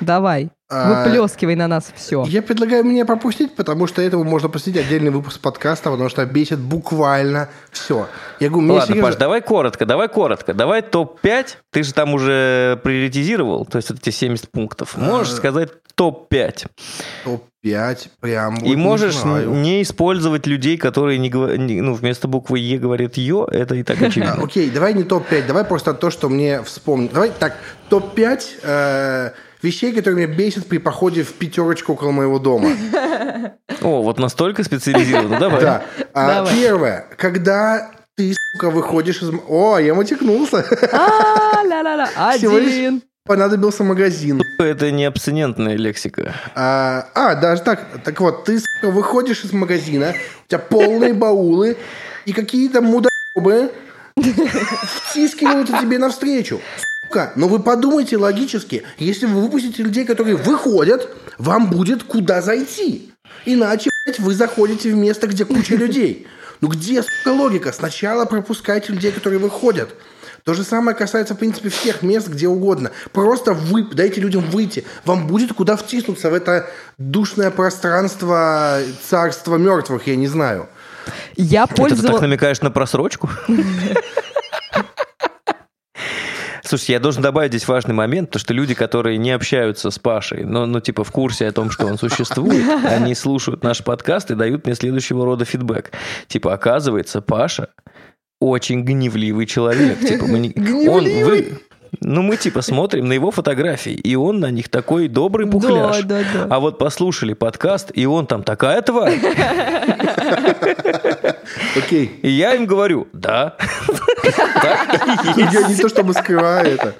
Давай, выплескивай на нас все. Я предлагаю меня пропустить, потому что этому можно посвятить отдельный выпуск подкаста, потому что бесит буквально все. Я говорю, мне Ладно, серьезно- Паш, давай коротко, давай коротко. Давай топ-5. Ты же там уже приоритизировал, то есть вот эти 70 пунктов. Можешь А. сказать топ-5. Топ-5 прям вот И не можешь знаю. не использовать людей, которые не, говор- не- ну, вместо буквы Е говорят Ё, это и так А, очевидно. окей, давай не топ-5, давай просто то, что мне вспомнить. Давай так, топ-5 э, вещей, которые меня бесят при походе в пятерочку около моего дома. О, вот настолько специализированно. Давай. Да. А, Давай. Первое, когда ты, сука, выходишь из... О, я матекнулся. А, ля-ля-ля, один. Понадобился магазин. Это не абстинентная лексика. А, а, даже так. Так вот, ты, сука, выходишь из магазина, у тебя полные баулы, и какие-то мудакобы втискиваются тебе навстречу. Сука, но вы подумайте логически. Если вы выпустите людей, которые выходят, вам будет куда зайти. Иначе, блядь, вы заходите в место, где куча людей. Ну где, сука, логика? Сначала пропускайте людей, которые выходят. То же самое касается, в принципе, всех мест, где угодно. Просто вы, дайте людям выйти. Вам будет куда втиснуться в это душное пространство царства мертвых, я не знаю. Я Это ты так пользовалась... намекаешь на просрочку? Слушайте, я должен добавить здесь важный момент, то что люди, которые не общаются с Пашей, но, ну, типа, в курсе о том, что он существует, они слушают наш подкаст и дают мне следующего рода фидбэк. Типа, оказывается, Паша очень гневливый человек. Типа, мы не... Он, вы... Ну, мы типа смотрим на его фотографии, и он на них такой добрый пухляж. Да, да, да. А вот послушали подкаст, и он там такая тварь. Окей. И я им говорю, да. Я не то чтобы скрываю это.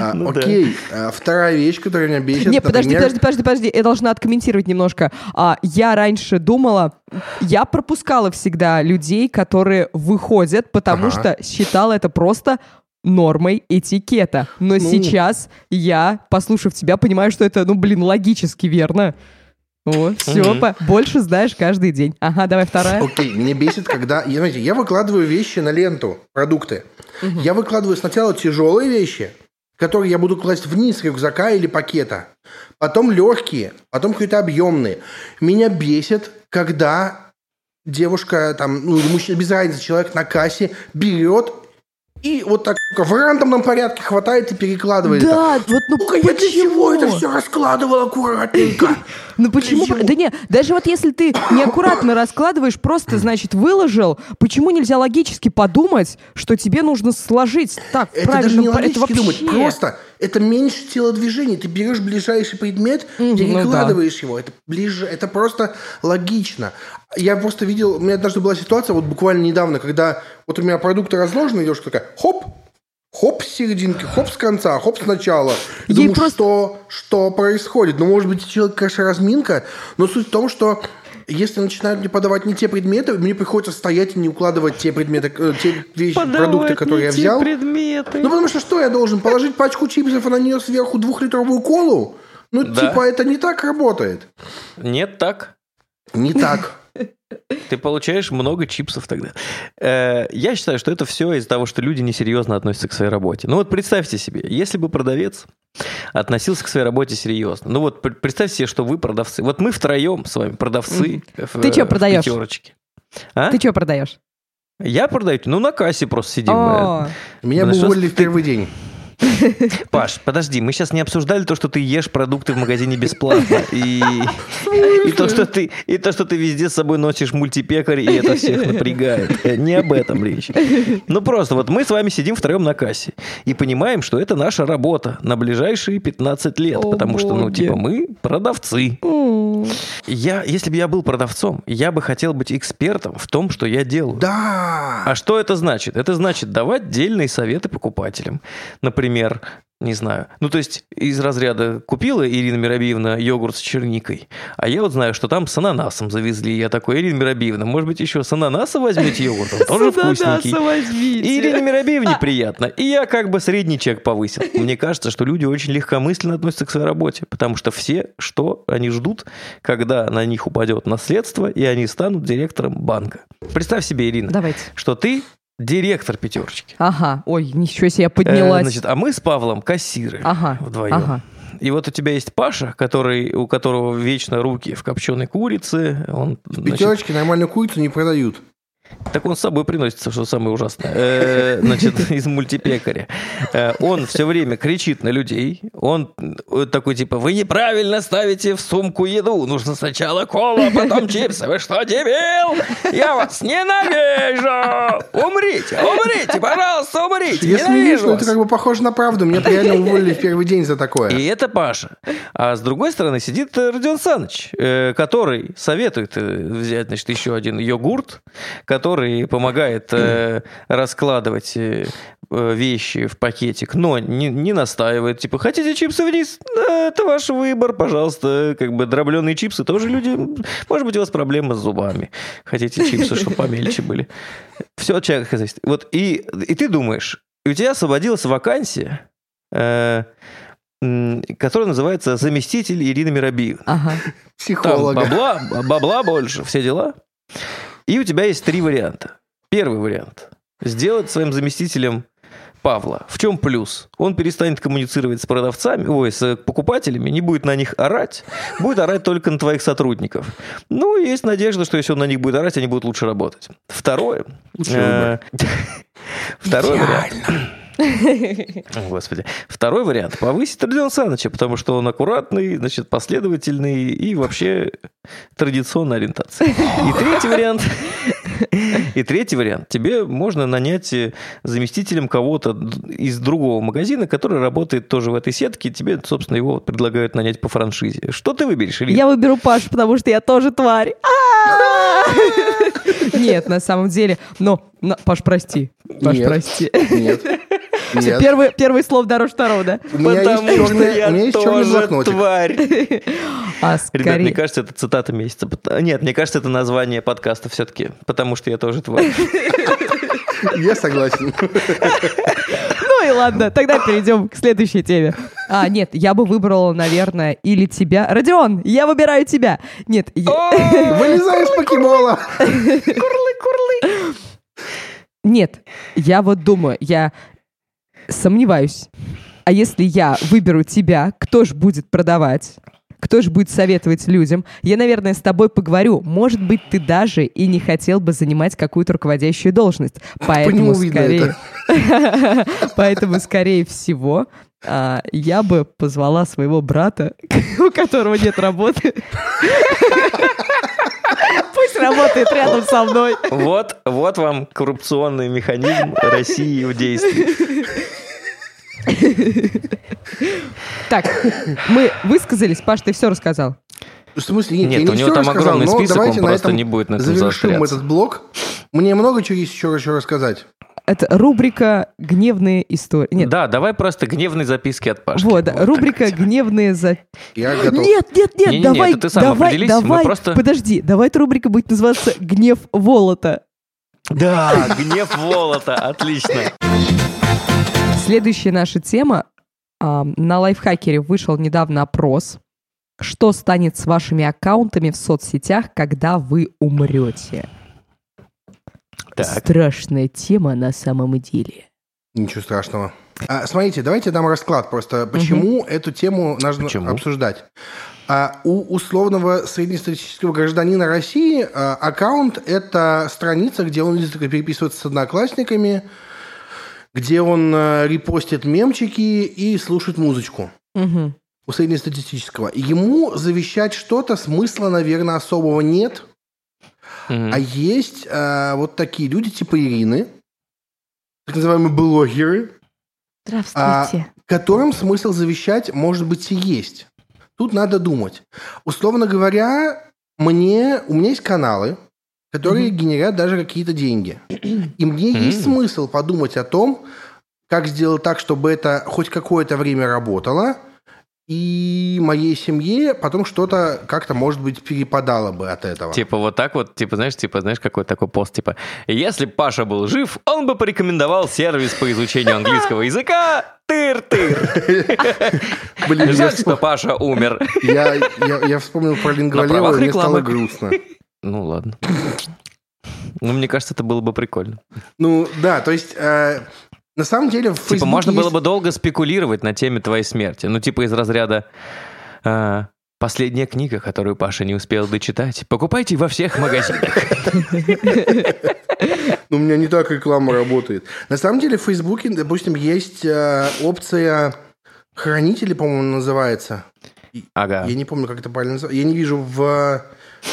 А, Ну да. окей. А, Вторая вещь, которая меня бесит, Не, подожди, например- подожди, подожди, подожди, я должна откомментировать немножко. А, я раньше думала, я пропускала всегда людей, которые выходят, потому Ага. что считала это просто нормой этикета. Но Ну. сейчас я, послушав тебя, понимаю, что это, ну, блин, логически верно. О, все, Мгм. больше знаешь каждый день. Ага, давай вторая. Окей, меня бесит, когда... я, Знаете, я выкладываю вещи на ленту, продукты. Я выкладываю сначала тяжелые вещи, которые я буду класть вниз рюкзака или пакета. Потом легкие, потом какие-то объемные. Меня бесит, когда девушка, там, ну, мужчина, без разницы, человек на кассе берет и вот так в рандомном порядке хватает и перекладывает это. Да, вот ну Сука, я для чего это все раскладывал аккуратненько? Ну почему? Да не, даже вот если ты неаккуратно раскладываешь, просто, значит, выложил, почему нельзя логически подумать, что тебе нужно сложить так Это правильно? даже не логически думать, просто это меньше телодвижений. Ты берешь ближайший предмет, Мгм, ну перекладываешь его. Это ближе, это просто логично. Я просто видел, у меня однажды была ситуация, вот буквально недавно, когда вот у меня продукты разложены, девушка такая, хоп, хоп с серединки, хоп с конца, хоп с начала. И Ей думаю, просто- что, что происходит? Ну, может быть, человек, конечно, разминка, но суть в том, что если начинают мне подавать не те предметы, мне приходится стоять и не укладывать те предметы, э, те вещи, продукты, которые я взял. предметы. Ну, потому что что я должен? Положить пачку чипсов, а на нее сверху двухлитровую колу? Ну, Да. типа, это не так работает. Нет, так. Не так. Ты получаешь много чипсов тогда. Э, Я считаю, что это все из-за того, что люди несерьезно относятся к своей работе. Ну вот представьте себе, если бы продавец относился к своей работе серьезно. Ну вот пр- представьте себе, что вы продавцы. Вот мы втроем с вами продавцы. Ты в продаешь? пятерочке. А? Ты что продаешь? Я продаю? Ну на кассе просто сидим. Меня бы что уволили в первый день. Паш, подожди, мы сейчас не обсуждали то, что ты ешь продукты в магазине бесплатно. И, и, то, что ты, и то, что ты везде с собой носишь мультипекарь, и это всех напрягает. Э, Не об этом речь. Ну просто вот мы с вами сидим втроем на кассе и понимаем, что это наша работа на ближайшие 15 лет. О, потому что, ну, боги. типа, мы продавцы. м. Я, если бы я был продавцом, я бы хотел быть экспертом в том, что я делаю. Да. А что это значит? Это значит давать дельные советы покупателям. Например, не знаю. Ну, то есть из разряда купила Ирина Миробиевна йогурт с черникой, а я вот знаю, что там с ананасом завезли. Я такой, Ирина Миробиевна, может быть, еще с ананаса возьмете йогурт? Он тоже вкусненький. возьмите. Ирине Миробиевне приятно. И я как бы средний чек повысил. Мне кажется, что люди очень легкомысленно относятся к своей работе, потому что все, что они ждут, когда на них упадет наследство, и они станут директором банка. Представь себе, Ирина, Давайте. что ты директор пятерочки. Ага. Ой, ничего себе, я Э, поднялась. значит, а мы с Павлом кассиры Ага. вдвоем. Ага. И вот у тебя есть Паша, который, у которого вечно руки в копченой курице. Он, В значит, пятерочке нормальную курицу не продают. Так он с собой приносится, что самое ужасное. Э, Значит, из мультипекаря. Э, Он все время кричит на людей. Он э, такой типа, вы неправильно ставите в сумку еду. Нужно сначала колу, а потом чипсы. Вы что, дебил? Я вас ненавижу! Умрите, умрите, пожалуйста, умрите. Если не ну, это как бы похоже на правду. Меня реально уволили в первый день за такое. И это Паша. А с другой стороны сидит э, Родион Саныч, э, который советует э, взять, значит, еще один йогурт, который помогает раскладывать вещи в пакетик, но не, не настаивает. Типа, хотите чипсы вниз? Это ваш выбор, пожалуйста. Как бы дробленые чипсы тоже люди... Может быть, у вас проблемы с зубами. Хотите чипсы, чтобы помельче были. Все от человека зависит. Вот, и, и ты думаешь, у тебя освободилась вакансия, э, которая называется заместитель Ирины Миробиевны. Ага. Там Психолога. бабла, бабла больше, все дела. И у тебя есть три варианта. Первый вариант. Сделать своим заместителем Павла. В чем плюс? Он перестанет коммуницировать с продавцами, ой, с покупателями, не будет на них орать, будет орать только на твоих сотрудников. Ну, есть надежда, что если он на них будет орать, они будут лучше работать. Второе. Э. Второй вариант. Господи. Второй вариант. Повысить Родиона Саныча, потому что он аккуратный, значит, последовательный и вообще традиционной ориентации. И третий вариант. И третий вариант. Тебе можно нанять э, заместителем кого-то из другого магазина, который работает тоже в этой сетке. Тебе, собственно, его предлагают нанять по франшизе. Что ты выберешь, Илья? Я выберу Пашу, потому что я тоже тварь. А! Нет, на самом деле. Но, Паш, прости. Паш, прости. Нет. Нет. Первый, первый слов дороже второго, да? У меня есть черный, у меня есть черный блокнотик. тварь. А Ребят, мне скорее... кажется, это цитата месяца. Пот- Нет, мне кажется, это название подкаста все-таки, потому что я тоже тварь. Я согласен. Ну и ладно, тогда перейдем к следующей теме. А, нет, я бы выбрала, наверное, или тебя. Родион, я выбираю тебя. Нет, я- Вылезай из покемола. нет, я вот думаю, я сомневаюсь. А если я выберу тебя, кто ж будет продавать? Кто же будет советовать людям? Я, наверное, с тобой поговорю. Может быть, ты даже и не хотел бы занимать какую-то руководящую должность. Поэтому скорее... Поэтому, скорее всего, а, я бы позвала своего брата, у которого нет работы. Пусть работает рядом со мной. Вот, вот вам коррупционный механизм России в действии. Так, мы высказались. Паш, ты все рассказал. В смысле, нет, Нет, я не у него всё там рассказал, огромный список, давайте он на просто этом не будет на этом завершим этот блок. Мне много чего есть еще, еще рассказать. Это рубрика «Гневные истории». Нет, Да, давай просто гневные записки от Пашки. вот, так рубрика. «Гневные за...» Я готов. Нет, нет, нет, Не-не-не, давай, это ты сам давай, давай, просто- подожди, давай эта рубрика будет называться «Гнев Волота». Да, гнев Волота, отлично. Следующая наша тема. На лайфхакере вышел недавно опрос. Что станет с вашими аккаунтами в соцсетях, когда вы умрете? Так. Страшная тема на самом деле. Ничего страшного. А, смотрите, давайте дам расклад просто. Почему эту тему нужно Почему? обсуждать? А, у условного среднестатистического гражданина России а, аккаунт – это страница, где он переписывается с одноклассниками, где он а, репостит мемчики и слушает музычку. Мгм. У среднестатистического. Ему завещать что-то смысла, наверное, особого нет. Мгм. А есть а, вот такие люди, типа Ирины, так называемые блогеры, Здравствуйте. которым смысл завещать, может быть, и есть. Тут надо думать. Условно говоря, мне, у меня есть каналы, которые генерят даже какие-то деньги. И мне есть Мгм. смысл подумать о том, как сделать так, чтобы это хоть какое-то время работало, и моей семье потом что-то как-то, может быть, перепадало бы от этого. Типа вот так вот, типа, знаешь, типа, знаешь, какой такой пост, типа, если Паша был жив, он бы порекомендовал сервис по изучению английского языка Тыр-тыр. Блин, Жаль, что Паша умер. я, я- я вспомнил про и мне стало грустно. Ну ладно. Ну, мне кажется, это было бы прикольно. Ну, да, то есть, э, на самом деле, в Типа, Фейсбуке можно было есть- бы долго спекулировать на теме твоей смерти. Ну, типа из разряда а, «Последняя книга, которую Паша не успел дочитать. Покупайте во всех магазинах». Ну, у меня не так реклама работает. На самом деле в Фейсбуке, допустим, есть э, опция хранители, по-моему, называется. Ага. Я не помню, как это правильно называется. Я не вижу в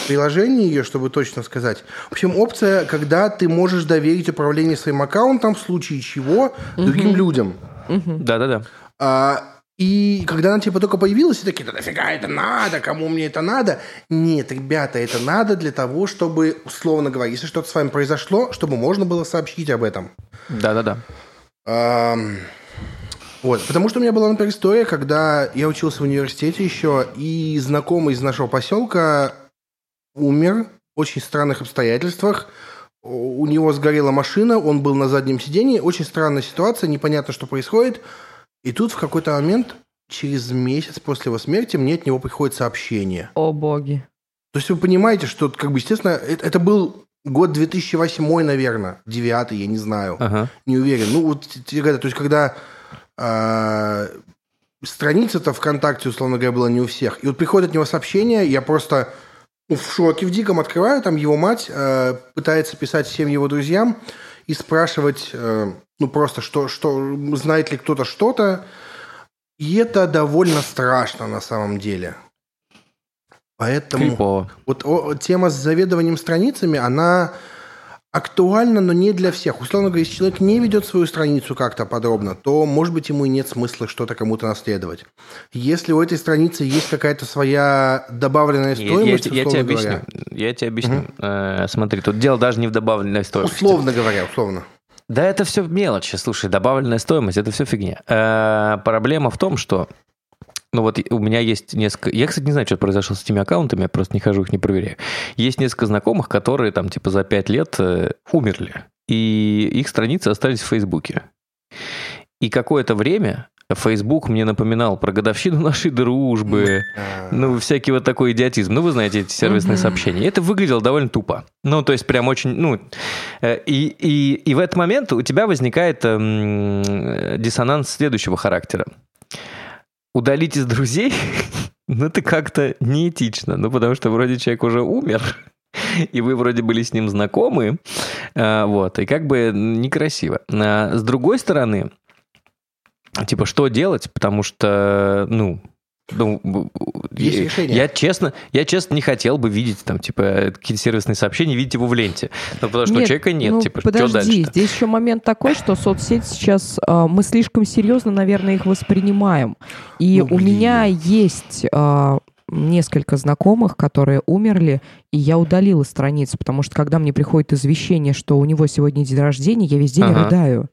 приложении ее, чтобы точно сказать. В общем, опция, когда ты можешь доверить управление своим аккаунтом в случае чего другим людям. Да-да-да. А, и когда она типа только появилась, все такие, да нафига это надо, кому мне это надо? Нет, ребята, это надо для того, чтобы, условно говоря, если что-то с вами произошло, чтобы можно было сообщить об этом. Да-да-да. Ам, Вот, потому что у меня была, например, история, когда я учился в университете еще, и знакомый из нашего поселка умер в очень странных обстоятельствах. У него сгорела машина, он был на заднем сидении. Очень странная ситуация, непонятно, что происходит. И тут в какой-то момент, через месяц после его смерти, мне от него приходит сообщение. О боги. То есть вы понимаете, что, как бы, естественно, это, это был год 2008, наверное, 9 я не знаю Ага. не уверен. Ну, вот тебе говорят, то есть, когда а, страница-то ВКонтакте, условно говоря, была не у всех. И вот приходит от него сообщение, я просто в шоке, в диком открываю, там его мать э, пытается писать всем его друзьям и спрашивать, э, ну, просто, что, что, знает ли кто-то что-то. И это довольно страшно на самом деле. Поэтому... Крипово. Вот о- тема с заведованием страницами, она актуальна, но не для всех. Условно говоря, если человек не ведет свою страницу как-то подробно, то, может быть, ему и нет смысла что-то кому-то наследовать. Если у этой страницы есть какая-то своя добавленная Я, я стоимость, те- я тебе условно объясню. говоря, Я тебе объясню. Э, смотри, тут дело даже не в добавленной стоимости. условно говоря, условно. Да это все мелочи, слушай, добавленная стоимость, это все фигня. Э, проблема в том, что ну вот у меня есть несколько... Я, кстати, не знаю, что произошло с этими аккаунтами, я просто не хожу, их не проверяю. Есть несколько знакомых, которые там типа за пять лет э, умерли, и их страницы остались в Фейсбуке. И какое-то время Фейсбук мне напоминал про годовщину нашей дружбы, ну, всякий вот такой идиотизм. Ну, вы знаете эти сервисные сообщения. Это выглядело довольно тупо. Ну, то есть прям очень... Ну, э, и, и, и в этот момент у тебя возникает эм, диссонанс следующего характера. Удалить из друзей, ну, это как-то неэтично. Ну, потому что вроде человек уже умер, и вы вроде были с ним знакомы, э, вот, и как бы некрасиво. А С другой стороны, типа, что делать? Потому что, ну, ну, Есть я- решение. Я честно, я честно не хотел бы видеть там, типа, какие-то сервисные сообщения, видеть его в ленте. Ну, потому что у человека нет, ну, типа, что подожди, дальше здесь еще момент такой, что соцсети сейчас, а, мы слишком серьезно, наверное, их воспринимаем. И Ну, у меня есть а, несколько знакомых, которые умерли, и я удалила страницу, потому что когда мне приходит извещение, что у него сегодня день рождения, я весь день Ага. рыдаю.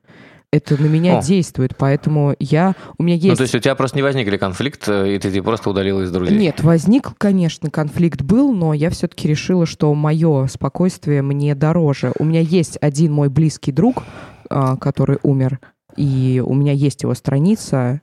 Это на меня О. действует, поэтому я... У меня есть... Ну, то есть у тебя просто не возникли конфликт, э, и ты типа просто удалила из друзей? Нет, возник, конечно, конфликт был, но я все-таки решила, что мое спокойствие мне дороже. У меня есть один мой близкий друг, а, который умер, и у меня есть его страница,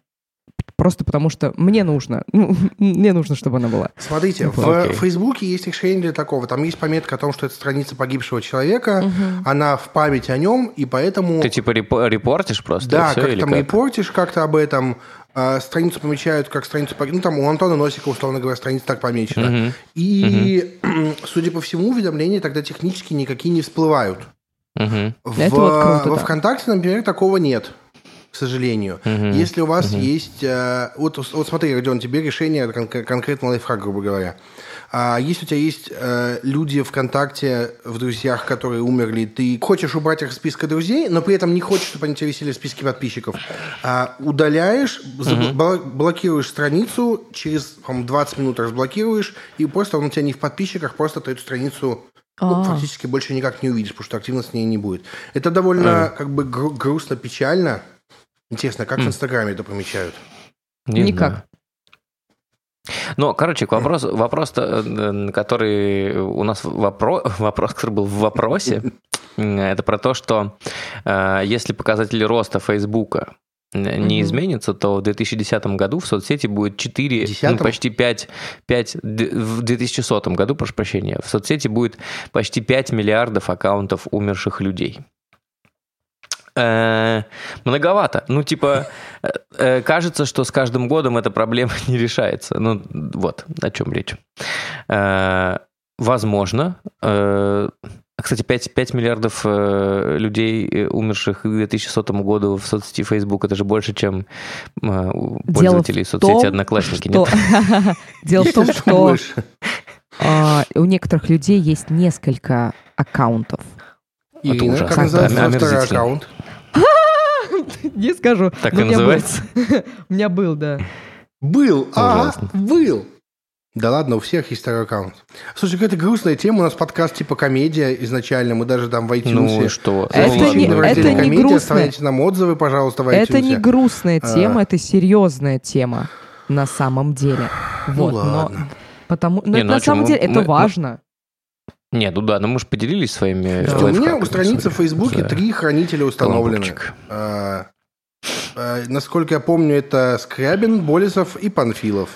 просто потому что мне нужно. Ну, мне нужно, чтобы она была. Смотрите, в Окей. Фейсбуке есть решение для такого. Там есть пометка о том, что это страница погибшего человека, она в память о нем, и поэтому... Ты типа репо- репортишь просто? Да, и всё, как или там как? репортишь как-то об этом, а, страницу помечают как страницу... пог- Ну, там у Антона Носика, условно говоря, страница так помечена. Мгм. И, судя по всему, уведомления тогда технически никакие не всплывают. Мгм. В, вот круто, во да. ВКонтакте, например, такого нет, к сожалению. Мгм. Если у вас есть... э, вот, вот смотри, Родион, тебе решение, кон- конкретно лайфхак, грубо говоря. А если у тебя есть э, люди ВКонтакте в друзьях, которые умерли, ты хочешь убрать их из списка друзей, но при этом не хочешь, чтобы они тебя висели в списке подписчиков, а, удаляешь, забл- бла- блокируешь страницу, через по 20 минут разблокируешь, и просто он у тебя не в подписчиках, просто ты эту страницу ну, А. фактически больше никак не увидишь, потому что активности в ней не будет. Это довольно как бы гру- грустно, печально. Интересно, как в Инстаграме это помечают? Не Никак. знаю. Ну, короче, к вопросу, вопрос-то, э, который у нас вопро, вопрос, который был в вопросе, это про то, что э, если показатели роста Фейсбука не Мгм. изменятся, то в 2010 году в соцсети будет 4, ну, Десятом? почти 5, 5, в 2100 году, прошу прощения, в соцсети будет почти 5 миллиардов аккаунтов умерших людей. Э, Многовато. Ну, типа, э, э, кажется, что с каждым годом эта проблема не решается. Ну, вот о чем речь. Возможно. э, Кстати, 5, 5 миллиардов э, людей, умерших к 2100 году в соцсети Facebook, это же больше, чем э, у Дело пользователей в соцсети том, Одноклассники. что-? Дело в том, Что а, у некоторых людей есть несколько аккаунтов. Ирина, ужасно. как называется второй аккаунт? Не скажу. Так но и называется? У меня был, да. Был, а, был. Да ладно, у всех есть второй аккаунт. Слушай, какая-то грустная тема. У нас подкаст типа комедия изначально. Мы даже там в iTunes. Ну и что? Это Ну, не- это не грустно. Оставляйте нам отзывы, пожалуйста, в iTunes. Это не грустная А. тема, это серьезная тема на самом деле. Вот, но Ну ладно. потому, но Не, это ну а на самом мы- деле это мы- мы- важно. Нет, ну да, но мы же поделились своими Да. У меня у страницы в. Фейсбуке Да. три хранителя установлены. А, а, Насколько я помню, это Скрябин, Болесов и Панфилов.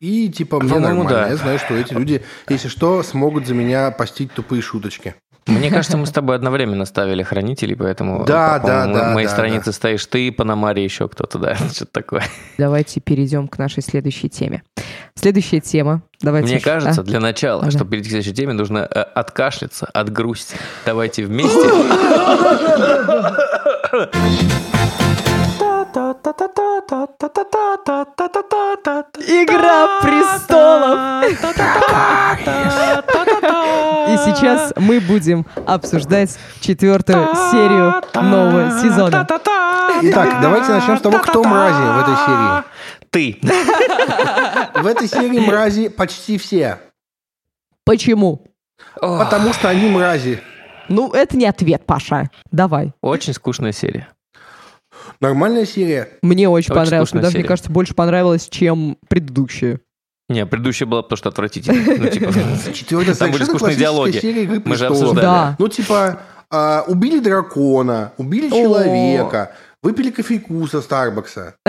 И типа мне нормально. да. Я знаю, что эти люди, если что, смогут за меня постить тупые шуточки. Мне кажется, мы с тобой одновременно ставили хранителей, поэтому Да, по-моему, да, да, на моей да, странице стоишь ты, Панамаре еще кто-то, да, что-то такое. Давайте перейдем к нашей следующей теме. Следующая тема. Давайте. Мне кажется, а? для начала, Ага. чтобы перейти к следующей теме, нужно э, откашляться от грусти. Давайте вместе. Игра престолов. И сейчас мы будем обсуждать четвертую серию нового сезона. Итак, давайте начнем с того, кто мрази в этой серии. Ты. В этой серии мрази почти все. Почему? Потому что они мрази. Ну, это не ответ, Паша. Давай. Очень скучная серия. Нормальная серия. Мне очень, Очень Мне даже, мне серия. кажется, больше понравилось, чем предыдущая. Не, предыдущая была потому что отвратительная. Ну, типа, Четвертая Там были скучные диалоги. серия «Игры Мы же престолов». обсуждали. Да. Ну, типа, а, убили дракона, убили человека, выпили кофейку со Старбакса.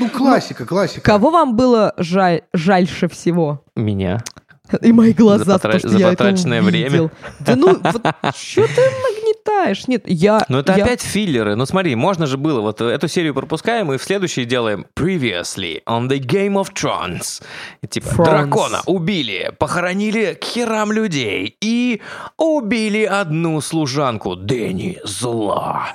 Ну, классика, классика. Кого вам было жаль, жальше всего? Меня. И мои глаза, За потому что за я это потраченное время. увидел. Да ну, что ты нагнетаешь? Нет, я... Ну, это я- опять филлеры. Ну, смотри, можно же было. Вот эту серию пропускаем, и в следующей делаем Previously on the Game of Thrones. И типа, Thrones. дракона убили, похоронили к херам людей и убили одну служанку Дэнни зла.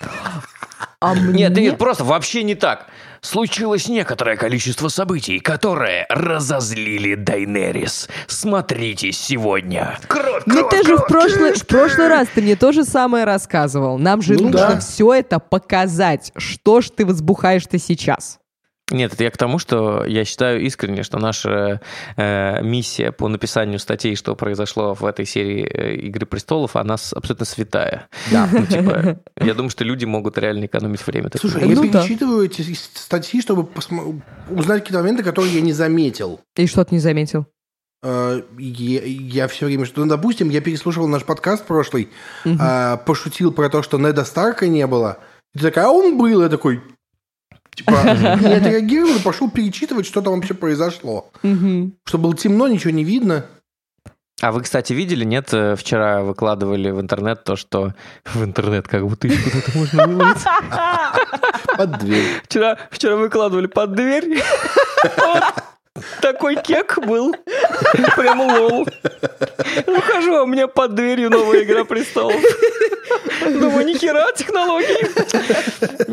А Нет, мне- нет, просто вообще не так. Случилось некоторое количество событий, которые разозлили Дайнерис. Смотрите сегодня. Кровь, Ну кровь, ты же в кровь, прошлый, в прошлый раз ты мне то же самое рассказывал. Нам же Ну нужно да. все это показать. Что ж ты возбухаешь-то сейчас? Нет, это я к тому, что я считаю искренне, что наша э, миссия по написанию статей, что произошло в этой серии э, «Игры престолов», она абсолютно святая. Да. Ну, типа, я думаю, что люди могут реально экономить время. Так Слушай, я Ну да. перечитываю эти статьи, чтобы посмо- узнать какие-то моменты, которые я не заметил. И что ты не заметил? Э, Я, все время, что, ну, допустим, я переслушивал наш подкаст прошлый, э, пошутил про то, что Неда Старка не было. И ты такая, а он был. Я такой, типа, не отреагировал и пошел перечитывать, что там вообще произошло. Что было темно, ничего не видно. А вы, кстати, видели, нет? э, Вчера выкладывали в интернет то, что... В интернет как будто еще куда-то можно выложить. Под дверь. Вчера, вчера выкладывали под дверь. Такой кек был. Прям лол. Выхожу, а у меня под дверью новая «Игра престолов». Думаю, ни хера технологии.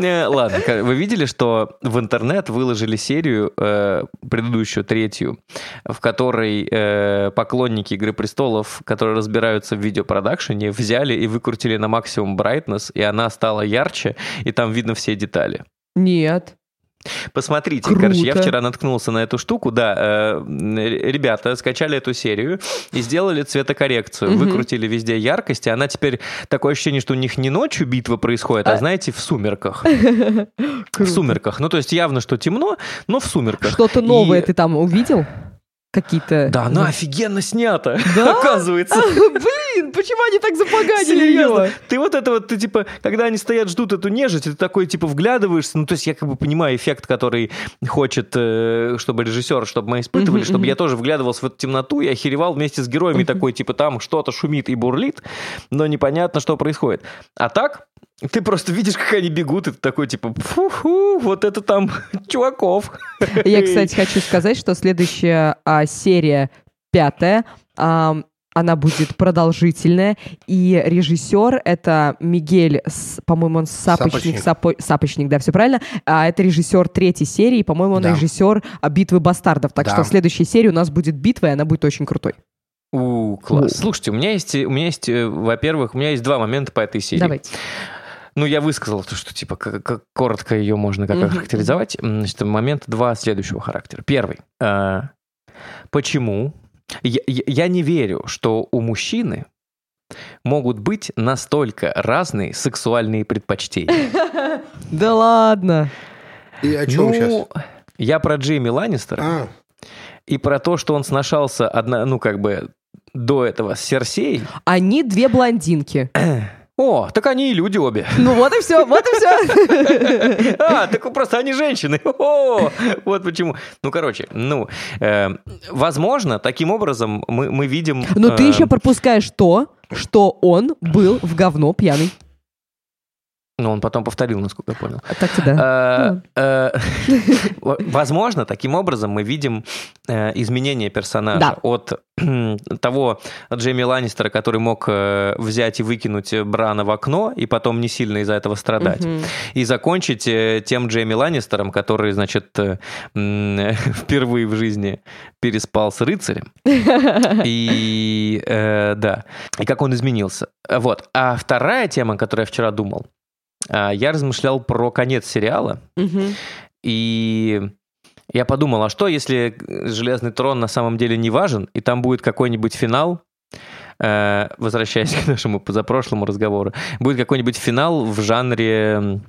Э, Ладно, вы видели, что в интернет выложили серию, э, предыдущую, третью, в которой э, поклонники «Игры престолов», которые разбираются в видеопродакшене, взяли и выкрутили на максимум брайтнес, и она стала ярче, и там видно все детали. Нет. Посмотрите, Круто. короче, я вчера наткнулся на эту штуку, да, э, ребята скачали эту серию и сделали цветокоррекцию, Мгм. выкрутили везде яркость, и она теперь, такое ощущение, что у них не ночью битва происходит, а, А- знаете, в сумерках. В сумерках. Ну, то есть явно, что темно, но в сумерках. Что-то новое И- ты там увидел? Какие-то... Да, она офигенно снята, Да? оказывается. Блин, почему они так запоганили Серьезно. ее? Ты вот это вот, ты типа, когда они стоят, ждут эту нежить, ты такой типа вглядываешься, ну то есть я как бы понимаю эффект, который хочет, э, чтобы режиссер, чтобы мы испытывали, чтобы я тоже вглядывался в эту темноту и охеревал вместе с героями такой типа там что-то шумит и бурлит, но непонятно, что происходит. А так, ты просто видишь, как они бегут, и ты такой типа, фу-фу, вот это там чуваков. Я, кстати, хочу сказать, что следующая а, серия, пятая, она будет продолжительная, и режиссер это Мигель, по-моему, он Сапочник, Сапочник. Сапо- Сапочник, да, все правильно, а это режиссер третьей серии, по-моему, он Да. режиссер а, «Битвы бастардов», так Да. что следующая серия у нас будет битва, и она будет очень крутой. У, класс. У. Слушайте, у меня есть, у меня есть, э, во-первых, у меня есть два момента по этой серии. Давайте. Ну, я высказал то, что, типа, как, как коротко ее можно как Мгм. охарактеризовать. М, Значит, момент два следующего характера. Первый. Э, почему? Я, я- не верю, что у мужчины могут быть настолько разные сексуальные предпочтения. Да ладно. И о чем Ну, сейчас? Я про Джейми Ланнистера А, и про то, что он сношался, одна, ну, как бы, до этого с Серсеей. Они две блондинки. О, так они и люди обе. Ну вот и все, вот и все. А, так просто они женщины. О, вот почему. Ну, короче, ну, э, возможно, таким образом мы, мы видим... Но ты э, еще пропускаешь то, что он был в говно пьяный. Ну, он потом повторил, насколько я понял. Так-то да. Э, э, Возможно, таким образом мы видим э, изменение персонажа от того Джейми Ланнистера, который мог взять и выкинуть Брана в окно и потом не сильно из-за этого страдать, и закончить тем Джейми Ланнистером, который, значит, впервые в жизни переспал с рыцарем. И да, и как он изменился. Вот. А вторая тема, о которой я вчера думал, я размышлял про конец сериала, Мгм. и я подумал, а что, если Железный трон на самом деле не важен, и там будет какой-нибудь финал, э, возвращаясь к нашему позапрошлому разговору, будет какой-нибудь финал в жанре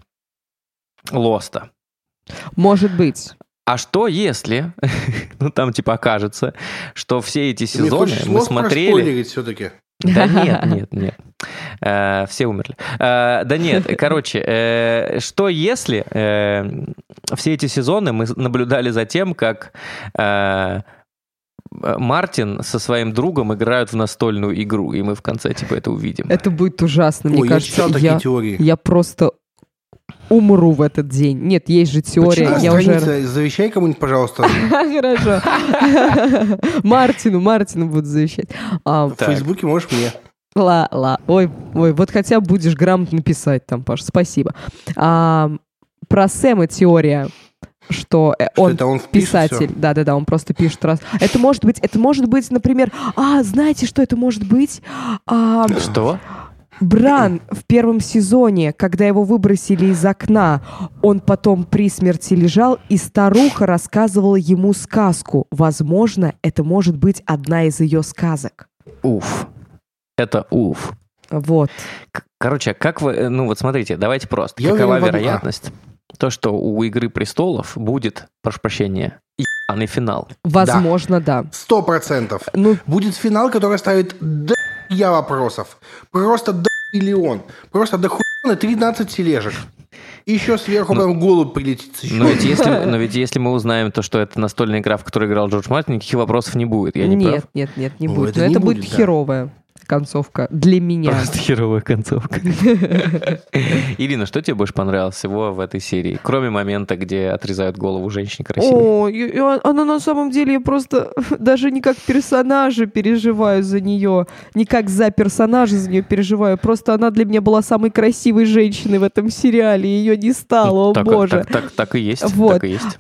Лоста. Может быть. А что если, ну там типа окажется, что все эти сезоны мы смотрели... все-таки? Да нет, нет, нет. Э, все умерли. Э, да нет, короче, э, что если все эти сезоны мы наблюдали за тем, как Мартин со своим другом играют в настольную игру, и мы в конце типа это увидим. Это будет ужасно, мне Ой, я кажется. читал такие Я, теории. я просто умру в этот день. Нет, есть же теория. Почему Я уже... страница? Завещай кому-нибудь, пожалуйста, Хорошо. Мартину, Мартину буду завещать. А, в. Фейсбуке можешь мне. Ла, ла. Ой, ой, вот хотя будешь грамотно писать там, Паш, спасибо. А, про Сэма теория, что, э, Что он это он писатель, да-да-да, он просто пишет раз. Это может быть, это может быть, например, а, знаете, что это может быть? А, Что? Бран в первом сезоне, когда его выбросили из окна, он потом при смерти лежал, и старуха рассказывала ему сказку. Возможно, это может быть одна из ее сказок. Уф. Это уф. Вот. Короче, как вы... э, Ну вот смотрите, давайте просто. Я Какова уверен вероятность? То, что у «Игры престолов» будет, прошу прощения, ебаный финал. Возможно, да. Сто процентов. Ну, Будет финал, который ставит я вопросов. Просто до миллион. Просто до хуя 13 тележек. И еще сверху прям голубь прилетит с Но еще. ведь, если, но ведь если мы узнаем то, что это настольная игра, в которой играл Джордж Мартин, никаких вопросов не будет. Я не нет, прав? нет, нет, не Ну, будет. это Но не это будет будет, да. херовая концовка для меня. Просто херовая концовка. Ирина, что тебе больше понравилось всего в этой серии? Кроме момента, где отрезают голову женщине красивой. О, она на самом деле я просто даже не как персонажа переживаю за нее, не как за персонажа за нее переживаю. Просто она для меня была самой красивой женщиной в этом сериале, ее не стало, о боже. Так, и есть. Так и есть.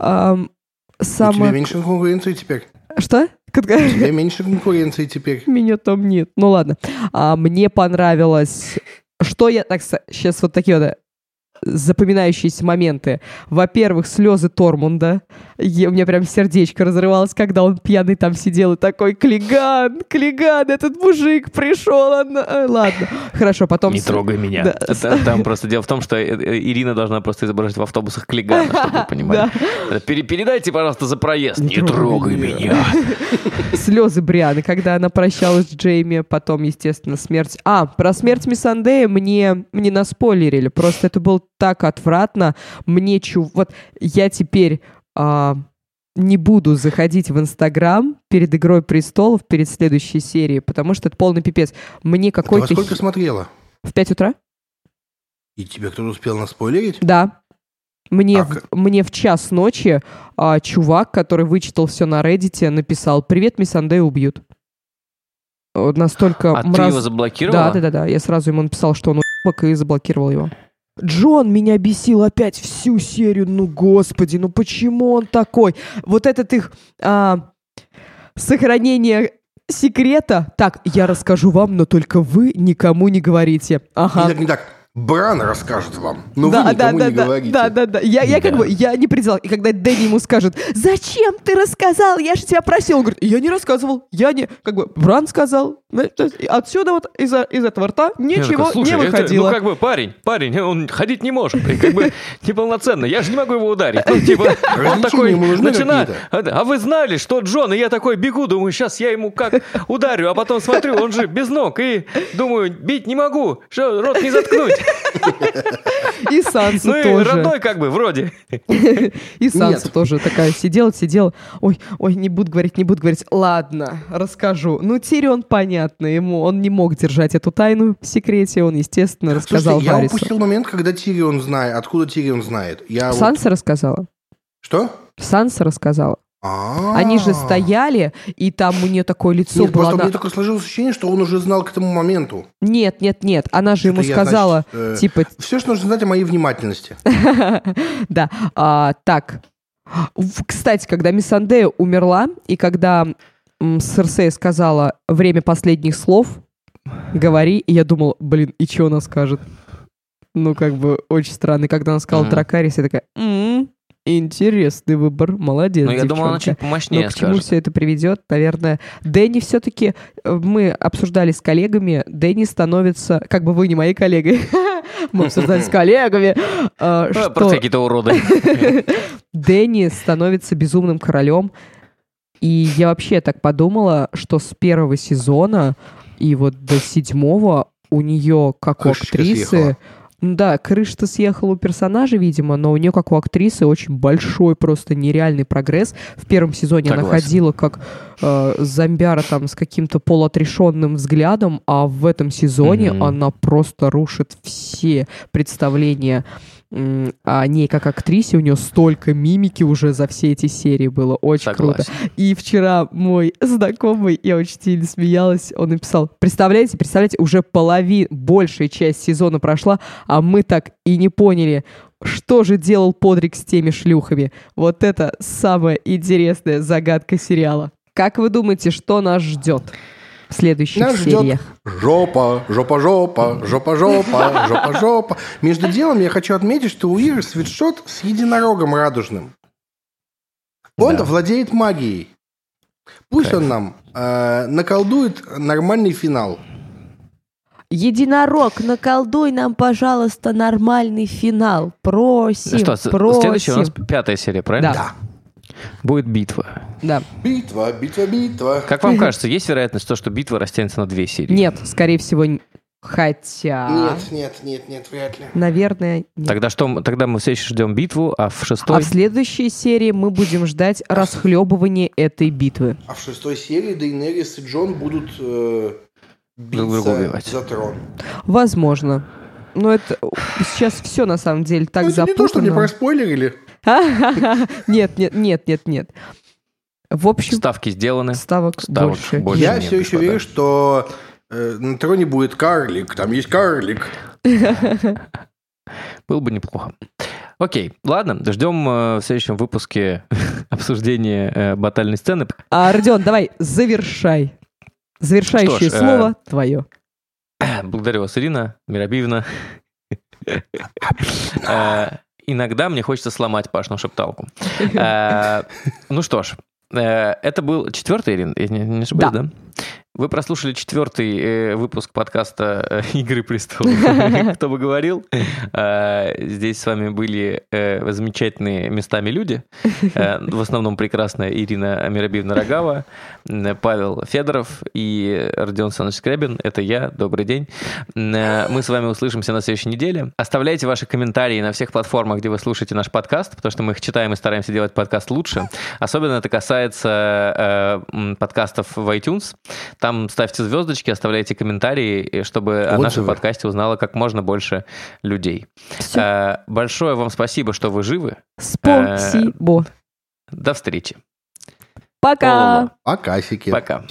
У тебя меньше конкуренции теперь. Что? У тебя меньше конкуренции теперь. Меня там нет. Ну ладно. А, мне понравилось... Что я так... Сейчас вот такие вот э, запоминающиеся моменты. Во-первых, слезы Тормунда. Е- у меня прям сердечко разрывалось, когда он пьяный там сидел и такой, Клиган, Клиган, этот мужик пришел. она- э, Ладно. Хорошо, потом... Не трогай меня. Да. Это- Там просто дело в том, что э, э, Ирина должна просто изображать в автобусах Клигана, чтобы вы понимали. Пере- Передайте, пожалуйста, за проезд. Не трогай меня. слезы Брианы, когда она прощалась с Джейми, потом, естественно, смерть. А, про смерть Миссандея мне, мне наспойлерили, просто это было так отвратно. Мне чу... Вот я теперь а, не буду заходить в Инстаграм перед «Игрой престолов», перед следующей серией, потому что это полный пипец. Мне Ты во какой-то... сколько смотрела? В 5 утра? И тебе кто-то успел наспойлерить? Да. Мне, А в, мне в час ночи а, чувак, который вычитал все на Reddit, написал «Привет, Миссандея убьют». Вот Настолько А ты мраз- его заблокировала? Да, да, да, да. Я сразу ему написал, что он уебок, и заблокировал его. Джон меня бесил опять всю серию. Ну, господи, ну почему он такой? Вот этот их а, сохранение секрета. Так, я расскажу вам, но только вы никому не говорите. Не Ага. так, не так. Бран расскажет вам, но да, вы да, никому да, не да, говорите. да, да, да. Я, я как Да. бы, я не предел. И когда Дэнни ему скажет, зачем ты рассказал? Я же тебя просил. Он говорит, я не рассказывал. Я не, как бы, Бран сказал. Ну, то есть Отсюда вот из, из этого рта ничего такой, «Слушай, не это, выходило. ну как бы парень, парень, он ходить не может, и как бы неполноценно, я же не могу его ударить. Ну, типа, он такой начинает, какие-то? а вы знали, что Джон, и я такой бегу, думаю, сейчас я ему как ударю, а потом смотрю, он же без ног, и думаю, бить не могу, что рот не заткнуть. И Санса Ну и тоже. родной как бы, вроде. И Санса Нет. тоже такая сидела, сидела. Ой, ой, не буду говорить, не буду говорить. Ладно, расскажу. Ну, Тирион, понятно, ему он не мог держать эту тайну в секрете. Он, естественно, рассказал Слушайте, я Варису. упустил момент, когда Тирион знает. Откуда Тирион знает? Я вот- Санса рассказала. Что? Санса рассказала. А. Они же стояли, и там у нее такое лицо Нет, было. просто она- мне только сложилось ощущение, что он уже знал к этому моменту. Нет, нет, нет. Она же ему я, сказала, значит, э, типа, Все, что нужно знать о моей внимательности. да, а, так. Кстати, когда Миссандея умерла, и когда Серсея сказала время последних слов, говори, и я думал, блин, и что она скажет? Ну, как бы, очень странно. И когда она сказала. Дракарис, я такая, «М, интересный выбор, молодец, Ну я думал, она девчонка». чуть помощнее Но к чему скажет. все это приведет? Наверное, Дэнни все-таки, мы обсуждали с коллегами, Дэнни становится, как бы вы не мои коллеги, мы обсуждали с коллегами, э, что Просто какие-то уроды. Дэнни становится безумным королем. И я вообще так подумала, что с первого сезона и вот до седьмого у нее, как у актрисы... съехала. Да, крыша-то съехала у персонажа, видимо, но у нее, как у актрисы, очень большой, просто нереальный прогресс. В первом сезоне она Согласен. ходила как э, зомбяра там с каким-то полуотрешенным взглядом, а в этом сезоне Мгм. она просто рушит все представления о ней как актрисе. У нее столько мимики уже за все эти серии было. Очень круто. Согласен. И вчера мой знакомый, я очень сильно смеялась, он написал, представляете, представляете, уже половина, большая часть сезона прошла, а мы так и не поняли, что же делал Подрик с теми шлюхами. Вот это самая интересная загадка сериала. Как вы думаете, что нас ждет? В следующих Нас ждет сериях. жопа, жопа-жопа, жопа-жопа, жопа-жопа. Между делом я хочу отметить, что у Иры свитшот с единорогом радужным. Он Да. владеет магией. Пусть он нам э, наколдует нормальный финал. Единорог, наколдуй нам, пожалуйста, нормальный финал. Просим, что, просим. следующая у нас пятая серия, правильно? Да. Будет битва. Да. Битва, битва, битва. Как вам кажется, есть вероятность то, что битва растянется на две серии? Нет, скорее всего, хотя... Нет, нет, нет, нет, вряд ли. Наверное, нет. Тогда что? мы- Тогда мы все еще ждем битву, а в шестой... А в следующей серии мы будем ждать расхлебывания этой битвы. А в шестой серии Дейнерис и Джон будут э, Друг друга убивать. за трон. Возможно. Но это сейчас все на самом деле так Ну, это не то, что мне запутано. проспойлерили. Нет, нет, нет, нет, нет. В общем, Ставки сделаны. ставок, Ставок больше. больше. Я нет, все еще господа. верю, что э, на троне будет карлик. Там есть карлик. Было бы неплохо. Окей, ладно, ждем э, в следующем выпуске обсуждения э, батальной сцены. А, Родион, давай, завершай. Завершающее Что ж, э, слово твое. Благодарю вас, Ирина Миробиевна. Э, Иногда мне хочется сломать Пашну шепталку. Э, Ну что ж, э, это был четвертый, Ирина, я не не ошибаюсь, Да. да? Вы прослушали четвертый э, выпуск подкаста э, «Игры престолов». Кто бы говорил? Э, Здесь с вами были э, замечательные местами люди. В основном прекрасная Ирина Миробиевна Рогава, Павел Федоров и Родион Саныч Скрябин. Это я. Добрый день. Мы с вами услышимся на следующей неделе. Оставляйте ваши комментарии на всех платформах, где вы слушаете наш подкаст, потому что мы их читаем и стараемся делать подкаст лучше. Особенно это касается подкастов в iTunes. Там ставьте звездочки, оставляйте комментарии, чтобы о нашем Отзывы. подкасте узнало как можно больше людей. Всё. Э, Большое вам спасибо, что вы живы. Спасибо. До встречи. Пока. Пока, сики. Пока.